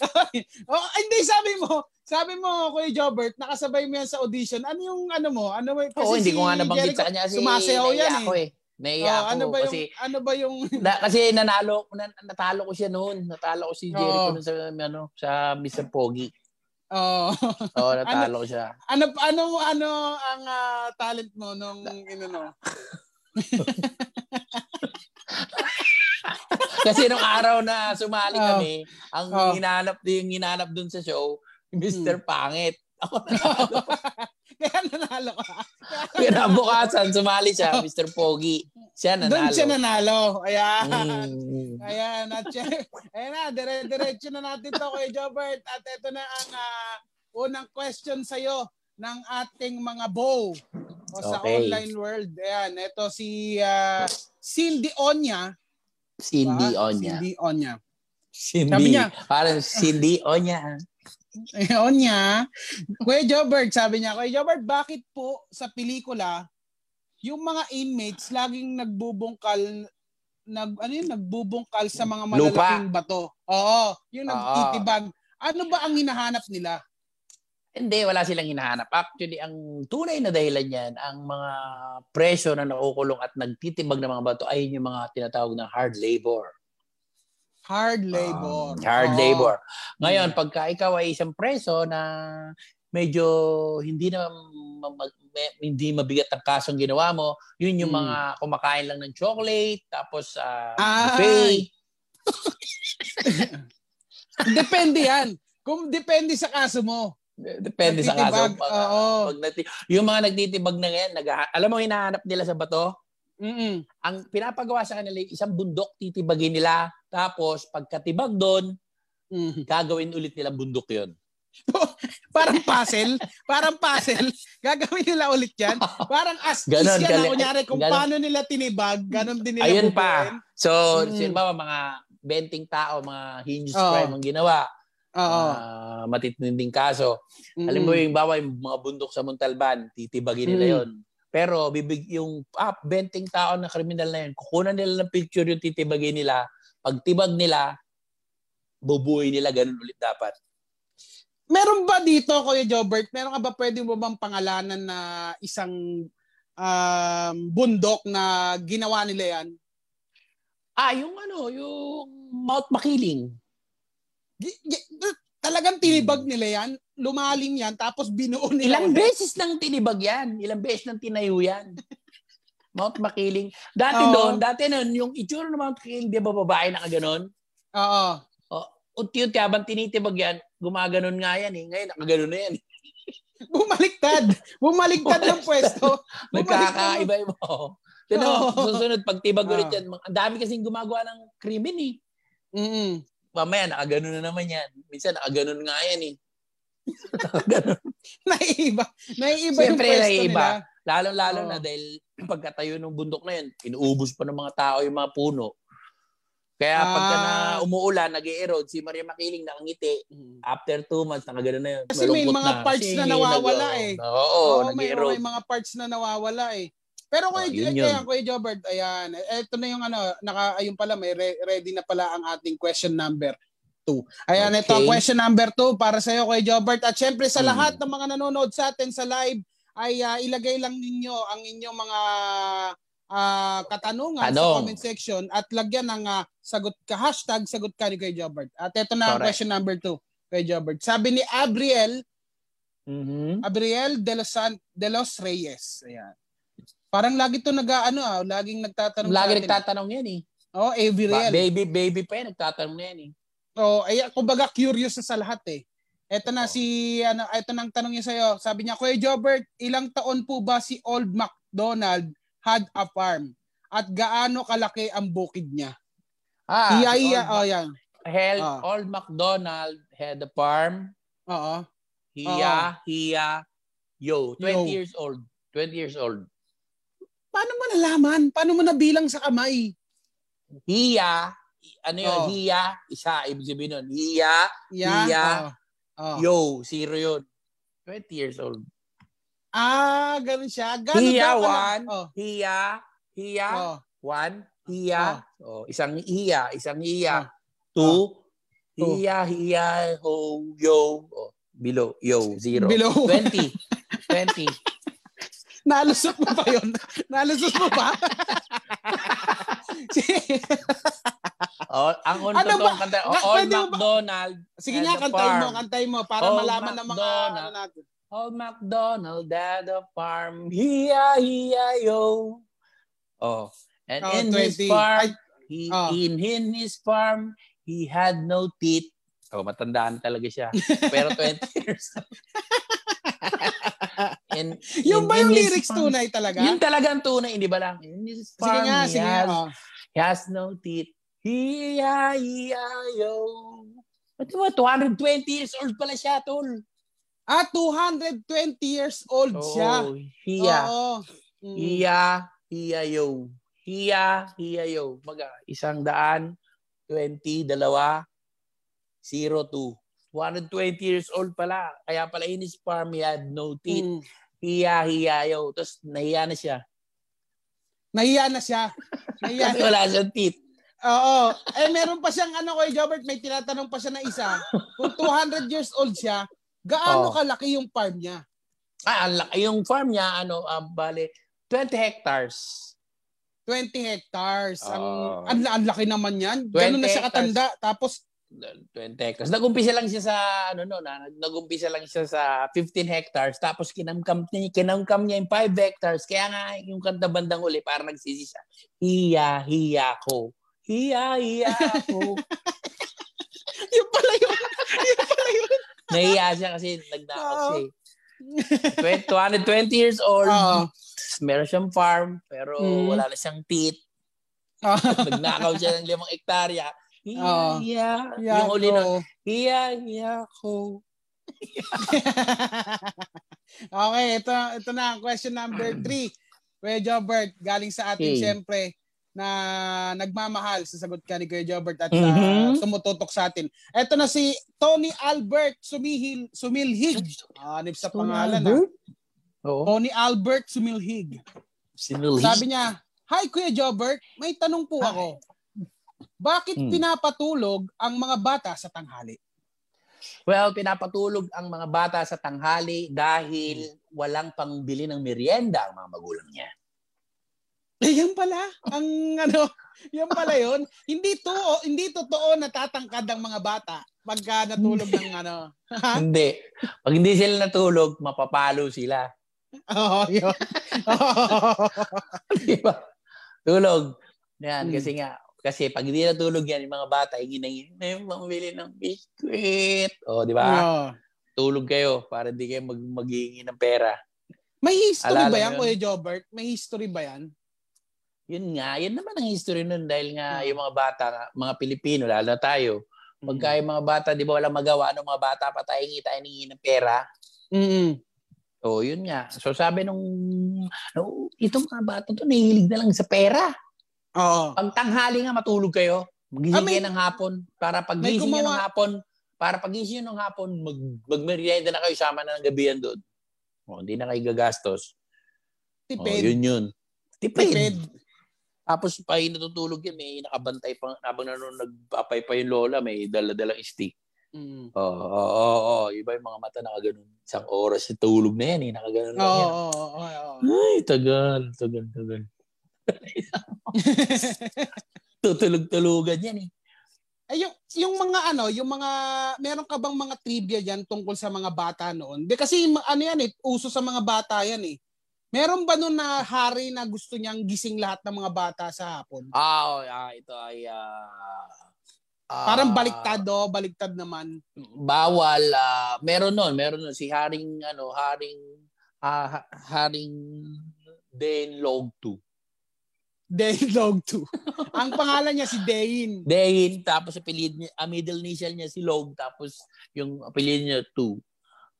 (laughs) oh, hindi, sabi mo, sabi mo, Kuya Jobert, nakasabay mo yan sa audition. Ano yung ano mo? Ano ba? Oo, hindi si ko nga nabanggit Jericho, sa kanya kasi Sumasayaw yan ako eh. eh. Naiya Oh, ako ano ba yung, kasi ano ba yung, na, kasi nanalo nan, natalo ko siya noon. Natalo ko si Jericho Oo. noon sa ano sa Mr. Pogi. oh, Oo, (laughs) natalo ko siya. ano, ano, ano ang ah, talent mo nung, ano, no? (laughs) Kasi nung araw na sumali Oo. kami, ang Oo. hinanap yung hinanap dun sa show, Mr. Hmm. Pangit. Ako (laughs) Kaya nanalo ka. Kinabukasan, sumali siya, Mr. Pogi. Siya nanalo. Doon siya nanalo. Ayan. Mm. Ayan, at syem- ayan na, dire-diretso na natin to kay Jobert. At ito na ang ah, unang question sa'yo ng ating mga bow o sa Okay. online world. Ayan, ito si ah, Cindy Onya. Cindy Diba? Onya. Cindy Onya. Cindy. Sabi niya- Parang Cindy Onya. (laughs) Onya. Kuya Jobert, sabi niya, Kuya Jobert, bakit po sa pelikula yung mga inmates laging nagbubungkal nag ano yun, nagbubungkal sa mga malalaking bato. Oo, yung nagtitibag. Ano ba ang hinahanap nila? Hindi, wala silang hinahanap. Actually, ang tunay na dahilan yan, ang mga presyo na nakukulong at nagtitibag ng mga bato ay yung mga tinatawag na hard labor. Hard labor. Um, hard Oo. labor. Ngayon, pagka ikaw ay isang preso na medyo hindi na ma- ma- me- hindi mabigat ang kasong ginawa mo, yun yung Hmm. mga kumakain lang ng chocolate, tapos uh, buffet. (laughs) Depende yan. Kung depende sa kaso mo. Depende sa kaso. Pag, oo. pag nati- yung mga nagtitibag na ngayon, nag alam mo hinahanap nila sa bato? Mm-mm. Ang pinapagawa sa kanila, isang bundok titibagin nila. Tapos, pagkatibag doon, Mhm. gagawin ulit nilang bundok yon. (laughs) Parang puzzle. Parang puzzle. Gagawin nila ulit yan. (laughs) Parang as Ganon, is yan. na, Kunyari, kung ganon. paano nila tinibag, ganon din nila Ayun bubuin. pa. So, Mm. sino ba mga benting tao, mga heinous Oo. crime ang ginawa, Oo. mga matitinding kaso. Mm. Alam mo yung bawa yung mga bundok sa Montalban, titibagin nila Mm. yon. Pero bibig yung ah, benting tao na kriminal na yun, kukunan nila ng picture yung titibagin nila. Pag tibag nila, bubuhay nila ganun ulit dapat. Meron ba dito, Kuya Jobert, meron ka ba pwede mo bang pangalanan na isang um, bundok na ginawa nila yan? Ah, yung ano, yung Mount Makiling. Talagang tinibag nila yan, lumalim yan, tapos binuo nila. Ilang ulit. beses nang tinibag yan. Ilang beses nang tinayo yan. (laughs) Mount Makiling. Dati Oo. doon, dati noon, yung itsura ng Mount Makiling, di ba babae na kaganon? Oo. Unti-unti habang tinitibag yan, gumaganon nga yan eh. Ngayon, nakaganon na yan. (laughs) Bumaliktad. Bumaliktad ng pwesto. (laughs) Nagkakaiba-iba. Tino, Oo. susunod, pag tibag ulit yan, ang dami kasing gumagawa ng krimen eh. Mm-mm. Mamaya, nakaganon na naman yan. Minsan, nakaganon nga yan eh. (laughs) naiiba. Naiiba Siyempre, yung pwesto naiiba. nila. Lalo-lalo Oo. na dahil (clears throat) pagkatayo ng bundok na yun, inuubos pa ng mga tao yung mga puno. Kaya pagka na Ah. umuulan, nag erode si Maria Makiling nakangiti. After two months, nakagano na yun. Kasi may Malungkot mga parts Kasi na nawawala nag- eh. Oo, Oo, nag may, may mga parts na nawawala eh. Pero Oh, kuya, yun yun. kaya kuya Jobert, ayan, ito na yung ano, naka, ayun pala, may re- ready na pala ang ating question number 2. Ayan, ito ang Okay. question number 2 para sa iyo kuya Jobert. At syempre sa Hmm. lahat ng mga nanonood sa atin sa live, ay ah, ilagay lang ninyo ang inyong mga ah, katanungan sa Tanong. comment section at lagyan ng ah, sagot ka, hashtag sagot ka ni Kuya Jobert. At ito na ang Correct. question number 2, Kuya Jobert. Sabi ni Abriel, Mhm. Abriel de los, San, de los Reyes. Ayan. Parang lagi to nag ano ah, laging nagtatanong Lagi nagtatanong yan eh. Oh, Ba- Abriel. baby, baby pa yan, nagtatanong na yan eh. Oh, ay kumbaga curious na sa lahat eh. Ito na si ano, ito nang tanong niya sa iyo. Sabi niya, "Kuya Jobert, ilang taon po ba si Old MacDonald had a farm? At gaano kalaki ang bukid niya?" Ah, iya, iya, Old, oh yan. Held, Ah. Old MacDonald had a farm. Oo. Hiya, hiya, yo. 20 Yo. years old. 20 years old. Paano mo nalaman? Paano mo nabilang sa kamay? Hiya, ano yun? Oh. Hiya, isa, ibig sabihin nun. Hiya, Yeah. Iya. Oh. yo, zero yun. 20 years old. Ah, ganun siya. Gano'n Hiya, daw kala- one. Oh. Hiya, hiya, Oh. one. Hiya, oh. isang hiya, isang hiya. Oh. Two, Two. hiya, hiya, ho, yo. Oh, below, yo, zero. Below. 20. 20. (laughs) Nalusot mo pa yun? Nalusot mo pa? (laughs) Oh, ang unang Ano ba? kanta, oh, mo ba- Macdonald. Sige nga, the kantayin mo, farm. kantayin mo para Old malaman ng mga ano natin. Old MacDonald had a farm. Hiya, hiya, yo. Oh. And Oh, in his 20. farm, Ay, he, oh. in, in his farm, he had no teeth. Oh, matandaan talaga siya. Pero 20 years. (laughs) (laughs) in, (laughs) Yung in- ba yung lyrics farm- tunay talaga? Yun talagang tunay, hindi ba lang? Sige farm, nga, he, sige has, nga. oh. he has no teeth. Hiya, hiya, yo. Pati mo, 220 years old pala siya, tol. Ah, 220 years old siya. Oh, hiya. Oo. Mm. Hiya, hiya, yo. Hiya, hiya, yo. Maga, isang daan, 20, dalawa, zero, two. 220 years old pala. Kaya pala in his farm, he had no teeth. Mm. Hiya, hiya, yo. Tapos nahiya na siya. Nahiya na siya. Nahiya na. wala siyang teeth. Oo. Eh, meron pa siyang ano kay Jobert, may tinatanong pa siya na isa. Kung 200 years old siya, gaano Oh. kalaki yung farm niya? Ah, ang laki- yung farm niya, ano, ah, bale, 20 hectares. 20 hectares. Ang, Oo. ang, ang laki naman yan. 20 Ganun na siya hectares. katanda. Tapos, 20 hectares. Nagumpisa lang siya sa ano no, na, nagumpisa lang siya sa 15 hectares tapos kinamkam niya, kinamkam niya yung 5 hectares. Kaya nga yung kanta bandang uli parang nagsisi siya. Hiya, hiya ko. Hiya, hiya ko. (laughs) yun pala yun. (laughs) yun pala yun. Nahiya siya kasi nagnakaw Oo. siya. eh. 20, 220 years old. Oo. Meron siyang farm pero Mm. wala na siyang teeth. Nagnakaw siya ng limang hektarya. Hiya, Oo. hiya. Yeah, yung uli na, hiya, hiya ko. (laughs) okay, ito, ito na ang question number (clears throat) 3. Kuya Jobert, galing sa ating Okay. siyempre na nagmamahal sa sagot ka ni Kuya Jobert at Mhm. uh, tumututok sa atin. Ito na si Tony Albert Sumihil, Sumilhig. Hanip sa pangalan. ah. Oo. Tony Albert Sumilhig. Sinulhi. Sabi niya, Hi Kuya Jobert, may tanong po ako. Bakit Hmm. pinapatulog ang mga bata sa tanghali? Well, pinapatulog ang mga bata sa tanghali dahil walang pangbili ng merienda ang mga magulang niya. Eh, yan pala. Ang (laughs) ano, yan pala yun. Hindi to, hindi totoo natatangkad ang mga bata pagka natulog ng ano. Hindi. Pag hindi sila natulog, mapapalo sila. Oo, yun. (laughs) Di ba? Tulog. Yan, Hmm. kasi nga, kasi pag hindi natulog yan, yung mga bata, hingin na yung mamili ng biskuit. O, di ba? Oo. Tulog kayo para hindi kayo mag maghihingi ng pera. May history Alala ba yan? Kuya Jobert? May history ba yan? Yun nga, yun naman ang history nun dahil nga Hmm. yung mga bata, mga Pilipino, lalo na tayo, Pagka yung mga bata, di ba walang magawa, ano mga bata, patayin tayo ng pera. Mm. So, yun nga. So, sabi nung, no, itong mga bata to, nahihilig na lang sa pera. Oo. Pag tanghali nga, matulog kayo. Magising Ah, may- ng hapon. Para pag May gising nyo ng hapon, para pag gising nyo ng hapon, mag, magmerienda na kayo, sama na ng gabihan doon. O, hindi na kayo gagastos. O, Tipid. yun yun. Tipid. Tipid. Tapos pa natutulog yan, may nakabantay pa, habang nanonood nagpapay pa yung lola, may dala-dalang stick. Mm. Oo, oo, oo, oo. Iba yung mga mata nakaganon. Isang oras tulog na yan, eh. Nakaganon lang Oo, yan. oo, oo, oo. Ay, tagal, tagal, tagal. (laughs) Tutulog-tulugan yan eh. Ay, yung, yung mga ano, yung mga, meron ka bang mga trivia dyan tungkol sa mga bata noon? Di kasi ano yan eh, uso sa mga bata yan eh. Meron ba noon na hari na gusto niyang gising lahat ng mga bata sa hapon? Ah, oh, ah, ito ay ah, ah, Parang baliktad oh, baliktad naman. Bawal ah, meron nun, meron nun si Haring ano, Haring ha- Haring Den Log 2. Dane Log 2. Ang pangalan niya si Dane. Dein, tapos apelyido niya, ah, middle initial niya si Log, tapos yung apelyido niya 2.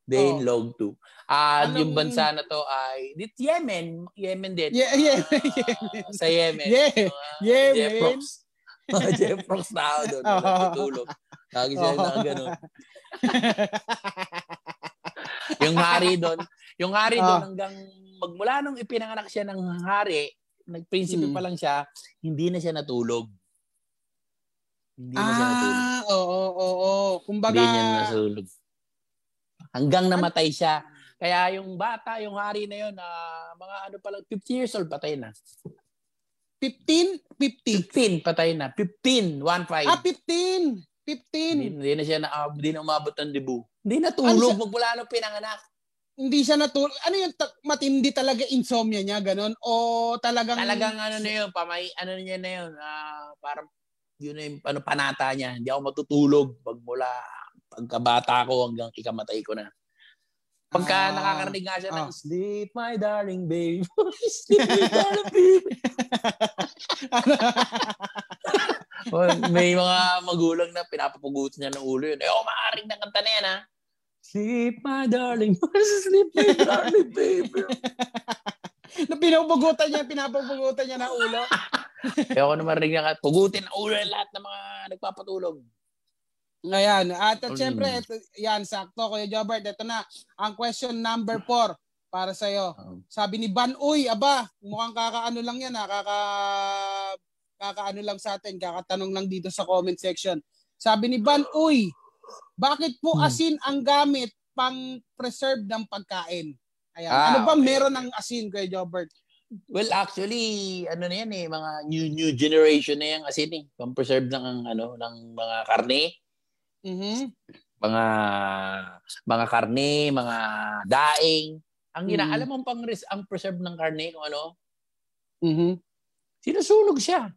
Dein Oh. Log 2. Ah, Anong- yung bansa na to ay dit Yemen, Yemen din. Yeah, yeah, Ah, (laughs) yeah. sa Yemen. Yeah, Mga Yemen. Jefrox. Mga (laughs) Jefrox na ako doon. Oo. Natutulog. Lagi sila Oo. nakaganon. (laughs) yung hari doon, yung hari Ah. doon hanggang magmula nung ipinanganak siya ng hari, nagprinsipe Hmm. pa lang siya, hindi na siya natulog. Hindi na siya natulog. Ah, oo, oo, oo. Kumbaga, Hindi niya natulog. Hanggang namatay siya. Kaya yung bata, yung hari na yun, ah, mga ano pa lang, 50 years old, patay na. 15? 50. 15, patay na. 15, 1-5. Ah, 15. 15. Hindi, hindi na siya na, ah, hindi na umabot ng debu. Hindi Ano natulog siya- magmula nung pinanganak. Hindi siya natulog. Ano yung ta- matindi talaga insomnia niya, ganun? O talagang... Talagang ano na yun, pamay, ano niya na yun, ah, parang yun na yung ano, panata niya. Hindi ako matutulog magmula pagkabata ko hanggang ikamatay ko na. Pagka Ah. nakakarinig nga siya ng Ah. Sleep, my darling babe. (laughs) Sleep, my darling babe. (laughs) May mga magulang na pinapapugutan niya ng ulo yun. Eh, oh, maaaring na kanta na yan, ha? Sleep, my darling. (laughs) Sleep, my darling babe. (laughs) na pinupugutan niya, pinapapugutan niya ng ulo. (laughs) Ayoko na marinig na pugutin ang ulo lahat ng mga nagpapatulog. Ngayon, at, at Mm. syempre, ito, yan, sakto, Kuya Jobert, ito na, ang question number four para sa'yo. Um, Sabi ni Ban, uy, aba, mukhang kakaano lang yan, ha, kaka, kakaano lang sa atin, kakatanong lang dito sa comment section. Sabi ni Ban, uy, bakit po Hmm. asin ang gamit pang preserve ng pagkain? Ayan. Ah, ano ba okay. meron ng asin, Kuya Jobert? well, actually, ano na yan eh, mga new new generation na yan asin eh. Pang-preserve ng, ano, ng mga karne. Mhm. Mga, mga karne, mga daing. Ang gina, Mm. alam mo pang res- ang preserve ng karne kung ano? Mhm. Sinusunog siya.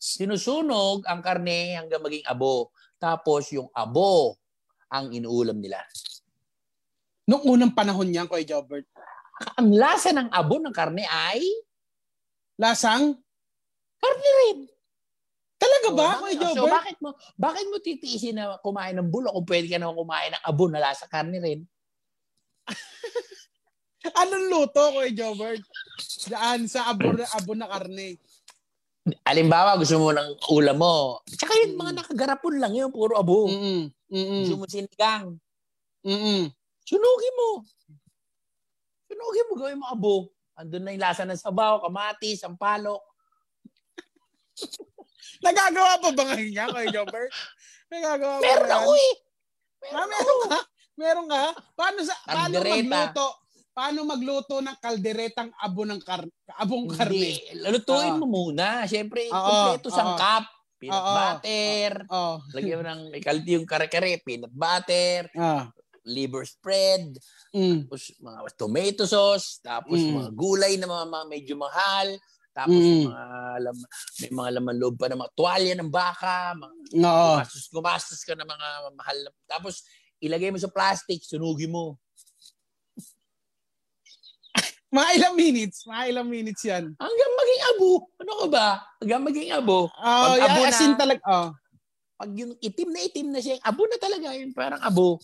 Sinusunog ang karne hanggang maging abo. Tapos yung abo ang inuulam nila. Noong unang panahon niyan, Kuya Jobert, Ang lasa ng abo ng karne ay lasang? karne rin. Talaga ba, So, Kuya so Jobert? bakit mo bakit mo titiisin na kumain ng bulok kung pwede ka naman kumain ng abo na lasa karne rin? (laughs) Anong luto, Kuya Jobert? Daan sa abo, abo na karne. Alimbawa, gusto mo ng ulam mo. Tsaka yung mga Mm. nakagarapon lang yun, puro abo. Mm-mm. Gusto Mm-mm. mo sinigang. Mm-mm. Sunugin mo. Sunugin mo, gawin mo abo. Andun na yung lasa ng sabaw, kamatis, sampalok. (laughs) Nagagawa pa ba ngayon niya, Kuya Jobert? Nagagawa pa Meron ako eh. Ah, meron ka? Meron ka? Paano sa paano magluto? Paano magluto ng kalderetang abo ng kar abong karne? Hindi. Lutuin mo muna. Siyempre, kompleto oo. sangkap. Peanut Oo. butter. Oh. Lagyan mo ng ikalti yung kare-kare. Peanut butter. Ah. Liver spread. Mm. Tapos mga tomato sauce. Tapos Mm. mga gulay na mga, mga medyo mahal. Tapos Mm. mga lam- may mga laman loob pa ng mga tuwalya ng baka. Mga, Oo. gumastos, gumastos ka ng mga mahal. Tapos ilagay mo sa plastic. Sunugin mo. Mga ilang minutes? Mga ilang minutes yan? Hanggang maging abo. Ano ka ba? Hanggang maging abo. Oh, Pag abo yeah, na- asin talaga. Oh. pag yung itim na itim na siya, abo na talaga yun, parang abo.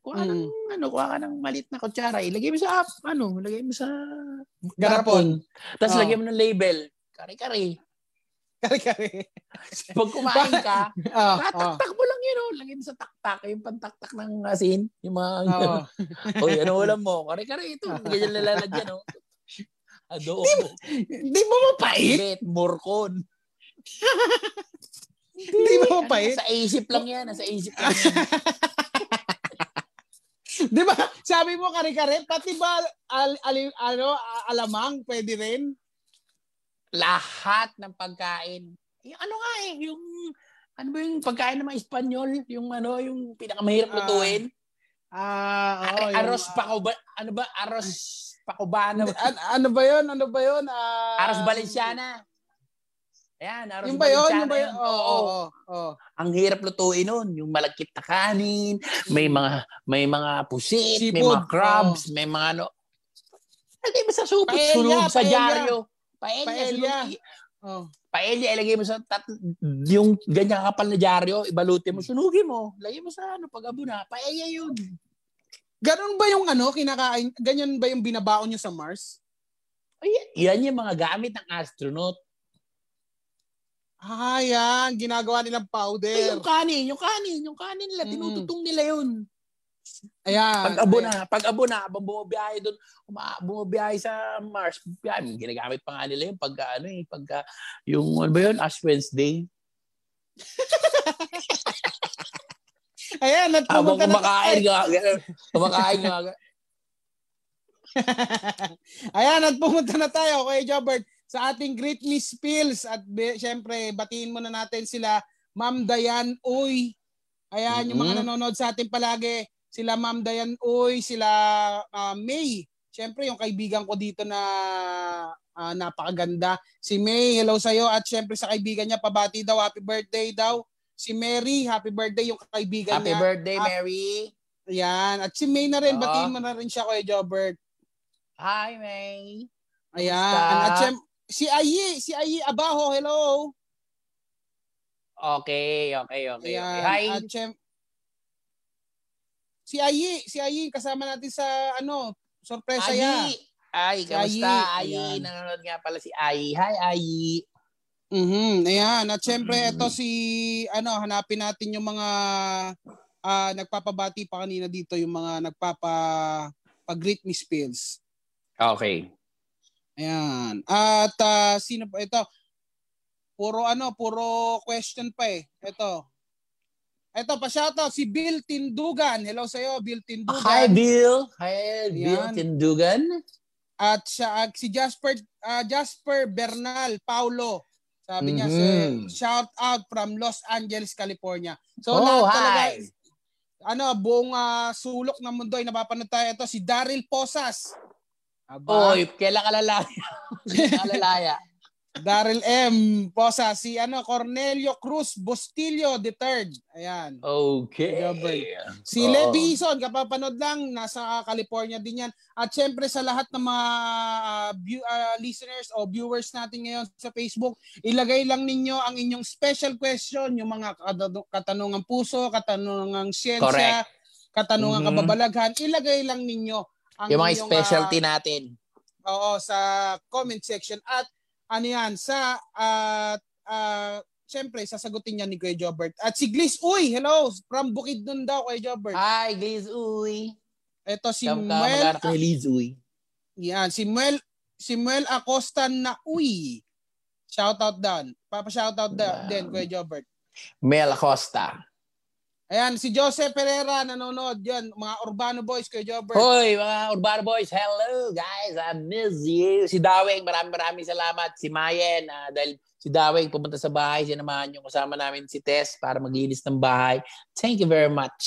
Kuha ka ng, Mm. ano, kuha ka ng malit na kutsara, ilagay mo sa, ano, ilagay mo sa Garapon. Tapos Oh. lagyan mo ng label, kare-kare. Kare-kare. (laughs) Pag kumain ka, Oh, (laughs) oh. tataktak mo lang yun, oh. lagay mo sa taktak, yung pantaktak ng asin, yung mga, Oo. Oy, (laughs) ano ulam mo? Kare-kare ito, ganyan nalalagyan, oh. Adobo. Hindi mo mapait? Pait, morcon. Hindi mo mapait? Sa isip lang yan, sa isip lang yan. Di ba? Sabi mo kare-kare, pati ba al, al- ano, alamang pwede rin? Lahat ng pagkain. Yung ano nga eh, yung ano ba yung pagkain ng mga Espanyol, yung ano, yung pinakamahirap Ah, lutuin. Ah, oo. Ar- yung- aros pakuba, ano ba? Aros pakubano. An- ano ba 'yon? Ano ba 'yon? Ah, Aros Valenciana. Ayan, Aros Yung ba 'yon? Valenciana. Yung ba 'yon? yun. Oo, Oo. oo, oo. Ang hirap lutuin nun. Yung malagkit na kanin, may mga may mga pusit, may Seafood, mga crabs, may mga ano. Mo sa supot, Paella, sa dyaryo. Paella, Paella. Oh. Paella, ilagay mo sa tat, yung ganyan kapal na dyaryo, ibalutin mo, sunugin mo. Lagay mo sa ano, pag abo na. Paella yun. Ganun ba yung ano, kinakain, ganyan ba yung binabaon nyo sa Mars? Ay, yan yung mga gamit ng astronaut. Ah, yan. Ginagawa nilang Ay, powder. yung kanin, yung kanin, yung kanin nila, Mm. tinututong nila yun. Ayan. Pag abo na, pag abo na, habang bumabiyahe doon, uma, bumabiyahe sa Mars, biyahe, ginagamit pa nga nila yun pagka ano eh, pagka yung ano ba yun, Ash Wednesday. (laughs) Ayan, at pumunta na kumakain ka, kumakain ka. (laughs) Ayan, at pumunta na tayo, Kuya Jobert, sa ating Great Miss Pills. At be, syempre, batiin muna natin sila, Ma'am Dayan Uy. Ayan, yung mga Mhm. nanonood sa atin palagi. Sila Ma'am Dayan Uy, sila ah, May. Syempre, yung kaibigan ko dito na ah, napakaganda. Si May, hello sa'yo. At syempre sa kaibigan niya, pabati daw, happy birthday daw. Si Mary, happy birthday yung kaibigan Happy niya. birthday, Hap- Mary. Ayan. At si May na rin, Oo. batiin mo na rin siya, Kuya Jobert. Hi, May. Ayan. Kamusta? At syem- si Ayi, si Ayi Abaho, hello. Okay, okay, okay. Ayan. okay. Hi. At syem- si Ayi, si Ayi, kasama natin sa ano, sorpresa ya. Ayi. Ay, Si kamusta? Ayi. Ayi. Nanonood nga pala si Ayi. Hi, Ayi. Mhm. Ayan. At syempre, Mhm. ito si, ano, hanapin natin yung mga ah, nagpapabati pa kanina dito, yung mga nagpapa pag-greet Miss Pills. Okay. Ayan. At ah, sino pa ito? Puro ano, puro question pa eh. Ito. Ito pa shoutout si Bill Tindugan. Hello sa iyo, Bill Tindugan. Hi, Bill. Hi, Bill Yan. Tindugan. At siya ah, si Jasper ah, Jasper Bernal Paulo. Sabi niya, Mhm. si, shout out from Los Angeles, California. So Oh, lahat hi. talaga ano, buong ah, sulok ng mundo ay napapanood tayo. Ito si Daryl Posas. Aba, Oy, kailan ka lalaya? (laughs) kailan ka lalaya? Daryl M. Posa, si ano Cornelio Cruz Bustillo III. Ayan. Okay. Gabay. Si Oo. Levi Ison, kapapanood lang, nasa California din yan. At syempre sa lahat ng mga ah, view- ah, listeners o viewers natin ngayon sa Facebook, ilagay lang ninyo ang inyong special question, yung mga katanu- katanungang puso, katanungang siyensya, Correct. katanungang Mhm. kababalaghan, ilagay lang ninyo ang Yung mga inyong, specialty ah, natin. Oo, sa comment section. At ano yan, sa, at uh, syempre, sasagutin niya ni Kuya Jobert. At si Gliss, uy, hello, from Bukidnon daw, Kuya Jobert. Hi, Liz Uy. Ito si Kam ka, Muel, mag-anak ni Liz Uy. yan, si Muel, si Muel Acosta na uy. Shoutout down. Papa shoutout da, Wow. din, Kuya Jobert. Mel Acosta. Ayan, si Joseph Pereira nanonood. Yan, mga Urbano Boys, Kuya Jobert. Hoy, mga Urbano Boys, hello guys, I miss you. Si Daweng, maraming maraming salamat. Si Mayen, ah, dahil si Daweng pumunta sa bahay, sinamahan yung kasama namin si Tess para maglinis ng bahay. Thank you very much.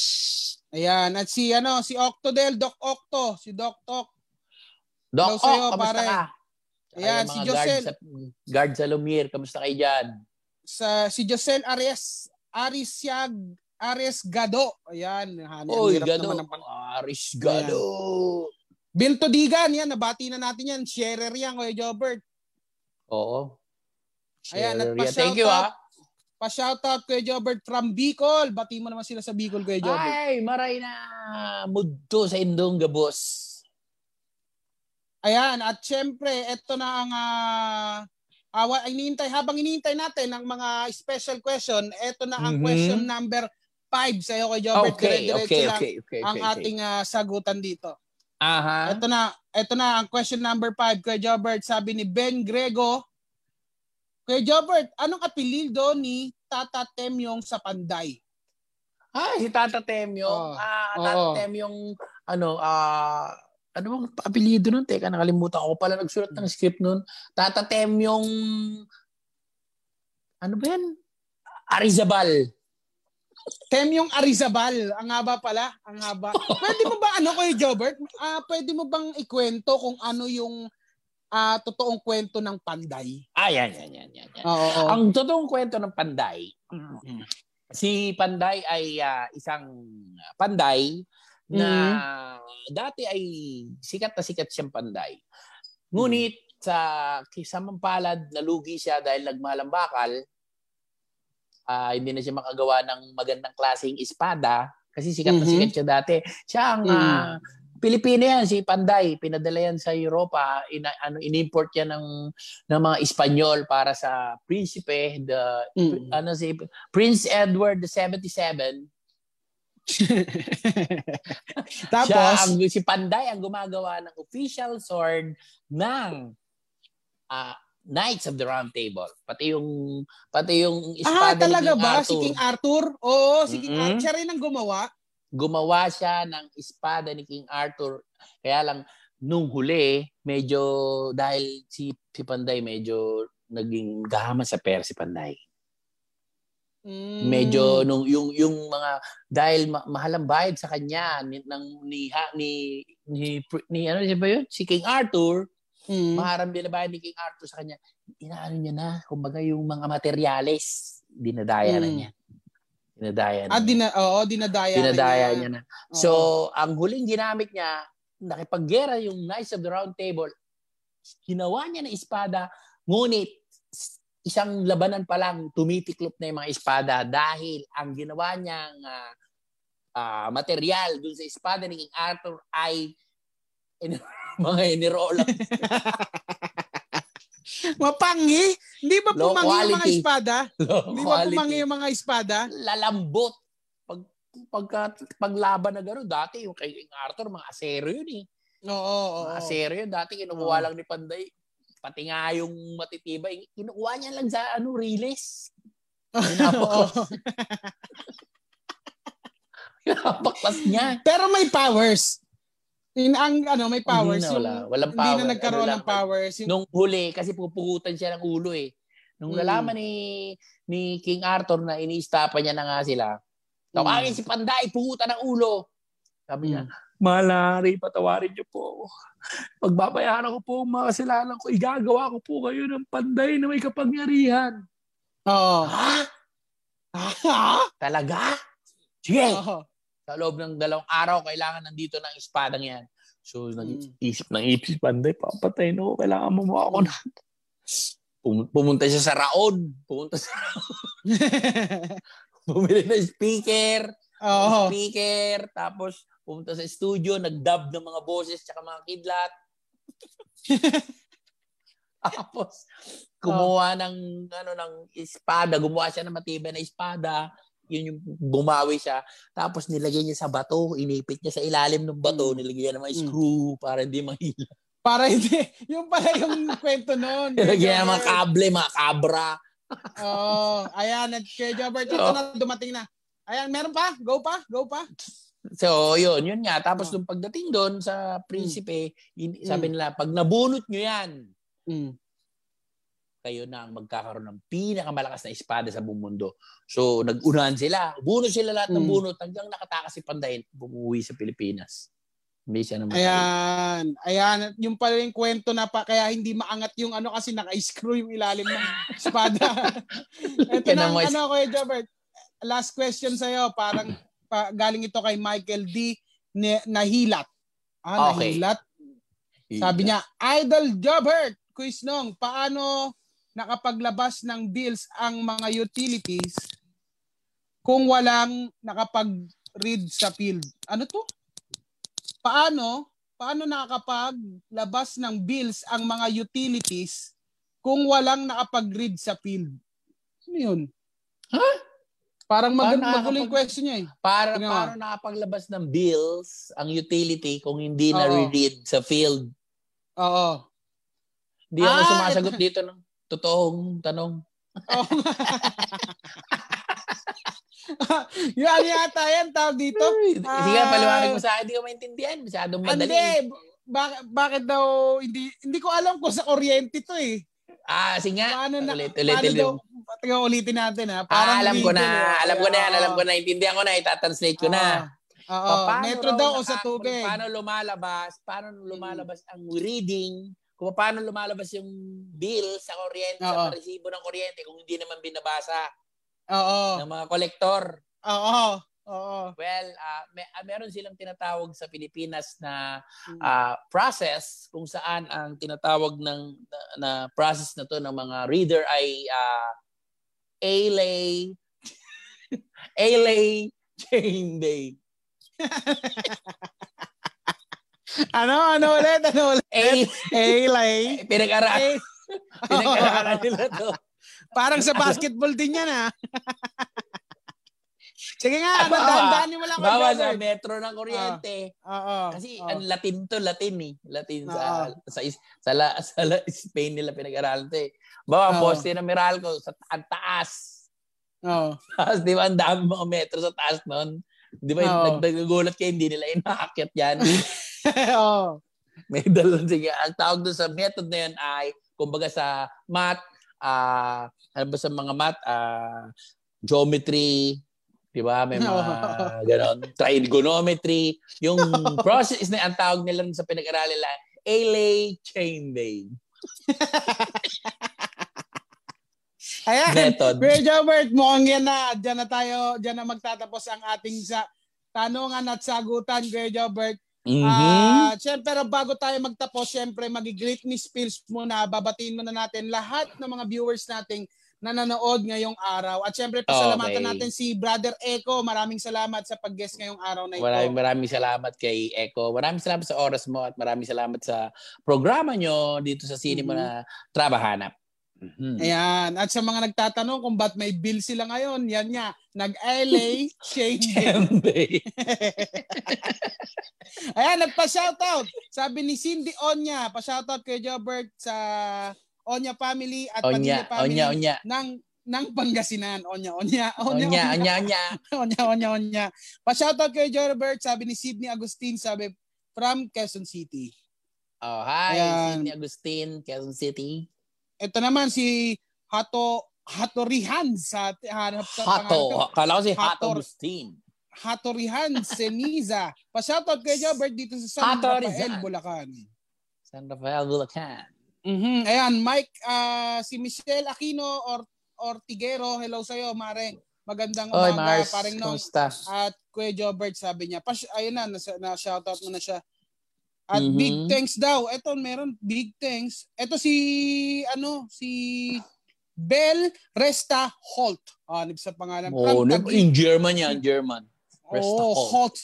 Ayan, at si ano, si Octodel, Doc Octo, si Doc Tok. Doc, sa'yo, oh, kamusta pare. ka? Ayan, Ay, si Josel. Guard sa, guard sa Lumiere, kamusta kayo dyan? sa si Josel Arias Arisiag Aries Gado. Ayan, han- ang Oy, Gado. naman ng pan- Aris Gado. Bill Todigan, yan, nabati na natin yan. Sharer yan, Kuya Jobert. Oo. Ayan, at yan. Thank you, pa-shoutout. ah. Pa-shoutout Kuya Jobert from Bicol. Bati mo naman sila sa Bicol, Kuya Jobert. Ay, maray na mudto sa Indong Gabos. Ayan, at syempre, ito na ang uh, uh, inihintay, habang inihintay natin ang mga special question, ito na ang mm-hmm. question number 5 sa iyo kay Jobert. Okay, okay, okay, okay, ang okay, ating uh, sagutan dito. Aha. Ito na, ito na ang question number 5 kay Jobert. Sabi ni Ben Grego, Kay Jobert, anong apelido ni Tata Temyong sa Panday? Ah, si Tata Temyong. Oh. Ah, Tata oh. Temyong, ano, ah, ano bang apelyido nun? Teka, nakalimutan ko pala nagsulat ng script nun. Tatatem yung ano ba yan? Arizabal. Tem yung Arizabal. Ang haba pala. Ang haba. pwede mo ba, ano kayo, Jobert? Uh, pwede mo bang ikwento kung ano yung uh, totoong kwento ng Panday? Ah, yan, yan, yan. yan, yan. Oo, oo. Ang totoong kwento ng Panday, si Panday ay uh, isang Panday na mm-hmm. dati ay sikat na sikat siyang panday. Ngunit mm-hmm. sa kisamampalad nalugi siya dahil nagmalambakal, uh, hindi na siya makagawa ng magandang klaseng espada kasi sikat mm-hmm. na sikat siya dati. Siya ang mm-hmm. uh, Pilipino yan, si Panday. Pinadala yan sa Europa. Ina, ano, inimport yan ng, ng mga Espanyol para sa prinsipe, the, mm. ano si, Prince Edward the 77 (laughs) Tapos, siya ang, si Panday ang gumagawa ng official sword ng uh, Knights of the Round Table. Pati yung pati yung espada ah, talaga ni King ba? Arthur. Si King Arthur? Oo, si King mm-hmm. Arthur. Siya rin ang gumawa? Gumawa siya ng espada ni King Arthur. Kaya lang, nung huli, medyo, dahil si, si Panday medyo naging gahama sa pera si Panday. Mm. Medyo nung yung yung mga dahil ma- mahal ang bayad sa kanya ni ng ni ha, ni, ni ni ano si ba yun? Si King Arthur. Mm. Na bayad ni King Arthur sa kanya. Inaano niya na, kumbaga yung mga materyales, dinadaya mm. na niya. Dinadaya na. Ah, dina, oo, dinadaya, dinadaya niya. niya na. So, oo. ang huling ginamit niya, nakipaggera yung Knights of the Round Table, ginawa niya na espada, ngunit isang labanan pa lang tumitiklop na yung mga espada dahil ang ginawa niyang uh, uh, material dun sa espada ni King Arthur ay (laughs) mga inirola. (laughs) Mapangi? Hindi ba pumangi yung mga espada? Hindi ba pumangi yung mga espada? Lalambot. Pag, pagka, paglaban na gano'n, dati yung kay King Arthur, mga asero yun eh. Oo, oo, oo. Mga asero yun. Dati kinukuha lang ni Panday pati nga yung matitibay, kinukuha niya lang sa ano, riles. (laughs) Pinapaklas (laughs) niya. Pero may powers. In ang ano may powers hindi na, wala. Walang power. Hindi na nagkaroon ano ng powers. Yung... Nung huli kasi pupukutan siya ng ulo eh. Nung hmm. nalaman ni ni King Arthur na iniistapan niya na nga sila. Tawagin hmm. si Panday, pukutan ng ulo. Sabi niya, hmm. Malari, patawarin niyo po. Pagbabayaran ko po ang mga kasalanan ko. Igagawa ko po kayo ng panday na may kapangyarihan. Oo. Ha? Ha? Talaga? Sige. Oo. Sa loob ng dalawang araw, kailangan nandito ng espadang yan. So, nag-isip ng isip panday, papatay no, kailangan mo ako na. Pumunta siya sa Raon. Pumunta sa Raon. (laughs) Bumili ng speaker. Oo. Speaker. Tapos, pumunta sa studio, nag-dub ng mga boses tsaka mga kidlat. (laughs) Tapos, kumuha ng, ano, ng espada, gumawa siya ng matibay na espada, yun yung bumawi siya. Tapos nilagay niya sa bato, inipit niya sa ilalim ng bato, hmm. nilagay niya ng mga hmm. screw para hindi mahila. Para hindi, (laughs) yung pala yung kwento noon. nilagay niya mga kable, mga kabra. Oo, oh, ayan, at kay Jobert, ito oh. na, dumating na. Ayan, meron pa? Go pa? Go pa? So, yun, yun nga. Tapos, oh. nung pagdating doon sa prinsipe, mm. sabi nila, pag nabunot nyo yan, mm. Kayo na ang magkakaroon ng pinakamalakas na espada sa buong mundo. So, nag-unahan sila. Bunot sila lahat ng mm. bunot hanggang nakatakas si Panday bumuwi sa Pilipinas. Hindi siya naman. Ayan. Ayan. Yung pala yung kwento na pa, kaya hindi maangat yung ano kasi naka-screw yung ilalim ng espada. (laughs) Ito na ang ano, Kuya Jobert. Last question sa'yo. Parang pa, galing ito kay Michael D. Nahilat. Ah, okay. Nahilat. Sabi niya, Idol Jobert, quiz nong, paano nakapaglabas ng bills ang mga utilities kung walang nakapag-read sa field. Ano to? Paano? Paano nakakapaglabas ng bills ang mga utilities kung walang nakapag-read sa field? Ano yun? Ha? Huh? Parang mag- maguling question niya eh. Para, Tingnan paano nakapaglabas ng bills ang utility kung hindi na read sa field? Oo. Hindi ako ah, sumasagot ito. dito ng totoong tanong. Oh. (laughs) yan yata yan, tawag dito. Sige, uh, paliwanag mo sa akin, hindi ko maintindihan. Masyadong madali. Hindi, bakit, bakit daw, hindi, hindi ko alam kung sa kuryente to eh. Ah, sige nga. Paano na, ulit, ulit, paano ulit. Daw, Tiga ulitin natin ha. Parang ah, alam ko na, eh. alam ko na yan, alam ko na, intindihan ko na, itatranslate ko na. Oo, metro daw o sa tubig. Paano lumalabas, paano lumalabas ang reading, kung paano lumalabas yung bill sa kuryente, sa resibo ng kuryente kung hindi naman binabasa. Oo. Ng mga kolektor. Oo. Oo. Well, uh, may, uh, meron silang tinatawag sa Pilipinas na uh, process kung saan ang tinatawag ng na, na process na to ng mga reader ay uh, A-lay (laughs) A-lay chain day. (laughs) ano ano ulit ano ulit? A A-lay. Pinag-aralan. Pinag-aralan nila to. Parang sa basketball din yan ah. Sige nga, ano, dahan-dahan mo lang. Bawa sa metro ng kuryente. Oo. Uh, uh, Kasi uh, ang Latin to, Latin eh. Latin uh, sa, sa, sa, (laughs) sa, sa, Spain nila pinag-aralan to eh. Bawa, uh, poste ng Meralco, sa ang taas. Oo. (laughs) Uh, Tapos di ba, ang dami mga metro sa taas noon. Di ba, uh, nagdagulat kayo, hindi nila inaakyat yan. (laughs) (laughs) Oo. May dalawang, sige. Ang tawag doon sa method na yun ay, kumbaga sa math, uh, ano ba sa mga math, uh, geometry, di ba? May mga ganon, trigonometry. Yung (laughs) process na ang tawag nila sa pinag-aralan nila, A-lay chain day. (laughs) Ayan, Method. Kuya Jobert, mukhang yan na. Diyan na tayo, diyan na magtatapos ang ating sa tanungan at sagutan, Kuya Jobert. Mm-hmm. Uh, syempre, bago tayo magtapos, syempre, mag-greet me spills muna. Babatiin muna natin lahat ng mga viewers nating nanonood ngayong araw. At syempre, pasalamatan okay. natin si Brother Echo. Maraming salamat sa pag-guest ngayong araw na ito. Maraming maraming salamat kay Echo. Maraming salamat sa oras mo at maraming salamat sa programa nyo dito sa Sine mo mm-hmm. na Trabahanap. Mm-hmm. Ayan. At sa mga nagtatanong kung ba't may bill sila ngayon, yan nga, nag-LA day. (laughs) (laughs) Ayan, nagpa-shoutout. Sabi ni Cindy Onya, pa-shoutout kay Jobert sa Onya family at Onya, Padilla family Onya, Onya. ng ng Pangasinan. Onya, Onya, Onya, Onya, Onya, Onya. Onya, (laughs) Onya, Onya. Pa-shoutout kay Jobert, sabi ni Sydney Agustin, sabi from Quezon City. Oh, hi, Ayan. Sydney Agustin, Quezon City. Ito naman si Hato Hatorihan sa hanap sa Hato. Kala ko si Hato Agustin. Hatorihan (laughs) Seniza. Pa-shoutout kay Jobert dito sa San Hato Rafael, Bulacan. San Rafael, Bulacan. Mm-hmm. Ayan, Mike, uh, si Michelle Aquino or Ortigero, hello sa iyo, Mare. Magandang umaga, Oy, Mars, paring no. At Kuya Jobert sabi niya, pas ayun na, na, na shoutout mo na siya. At mm-hmm. big thanks daw. Ito meron big thanks. Ito si ano si Bell Resta Holt. Ah, uh, sa pangalan. Oh, in German yan, German. Resta oh, Holt. Holt.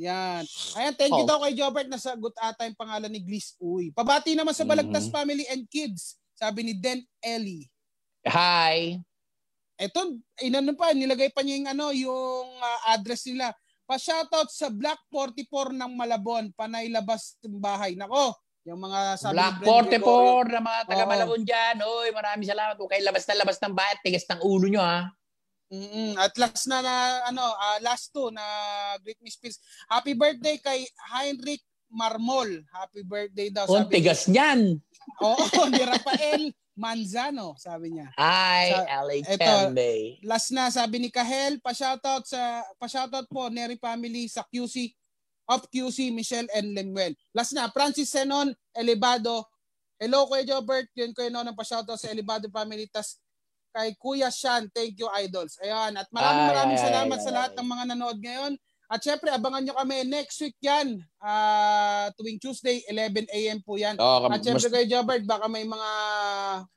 Yan. Ayan, thank you daw kay Jobert. Nasagot ata yung pangalan ni Gliss Uy. Pabati naman sa Balagtas mm-hmm. family and kids. Sabi ni Den Ellie. Hi. Ito, inano pa, nilagay pa niya yung, ano, yung uh, address nila. Pa-shoutout sa Black 44 ng Malabon, panay labas ng bahay. Nako, yung mga sabi Black 44 na mga taga oh. Malabon dyan. Oy, maraming salamat. Kayo labas na labas ng bahay, tigas ng ulo nyo ha. Mm-mm. At last na, na ano, uh, last two na Great Miss Pills. Happy birthday kay Heinrich Marmol. Happy birthday daw. Sabi tigas niyan. Oo, (laughs) ni Rafael Manzano, sabi niya. Hi, sa, LA Kembe. Last na, sabi ni Kahel, pa-shoutout sa pa-shoutout po Neri family sa QC of QC Michelle and Lemuel. Last na, Francis Senon Elibado. Hello Kuya Jobert, yun ko yun ng pa-shoutout sa Elibado family. Tas kay Kuya Shan, thank you idols. Ayan, at maraming maraming ay, salamat ay, sa lahat ay. ng mga nanood ngayon. At syempre, abangan nyo kami next week yan. Uh, tuwing Tuesday, 11 a.m. po yan. Oh, At syempre mas- kay Jobert, baka may mga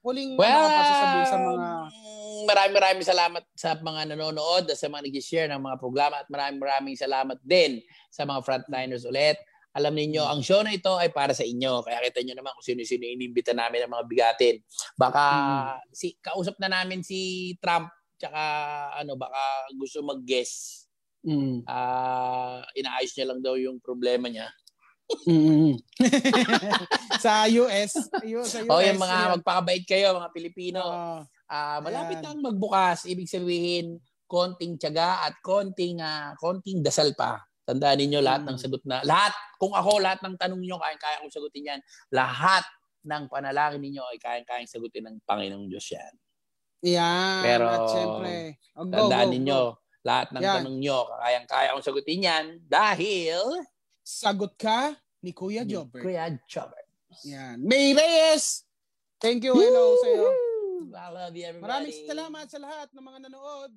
huling Well, mga pasasabihin sa mga... maraming maraming salamat sa mga nanonood sa mga nag-share ng mga programa at maraming maraming salamat din sa mga frontliners ulit. Alam niyo ang show na ito ay para sa inyo. Kaya kita niyo naman kung sino-sino inimbita namin ng mga bigatin. Baka si kausap na namin si Trump tsaka ano baka gusto mag-guess. Mm. Ah, inaayos niya lang daw yung problema niya. Mm. (laughs) sa US. Sa US. O yung mga yan. magpakabait kayo mga Pilipino. Oo. Ah, malapit Ayan. nang magbukas, ibig sabihin konting tiyaga at konting ah, konting dasal pa. Tandaan ninyo lahat ng Mm. sagot na lahat kung ako lahat ng tanong niyo kaya kaya kong sagutin yan. Lahat ng panalangin ninyo ay kaya-kayang sagutin ng Panginoong Diyos yan. Yan. Pero, at syempre. Oh, go, Tandaan go, ninyo, go. Lahat ng Yan. tanong niyo kayang-kaya kong sagutin yan dahil Sagot ka ni Kuya Jobert. Kuya Jobber. Yan. May Reyes! Thank you. Hello sa'yo. I love you everybody. Maraming salamat sa lahat ng mga nanood.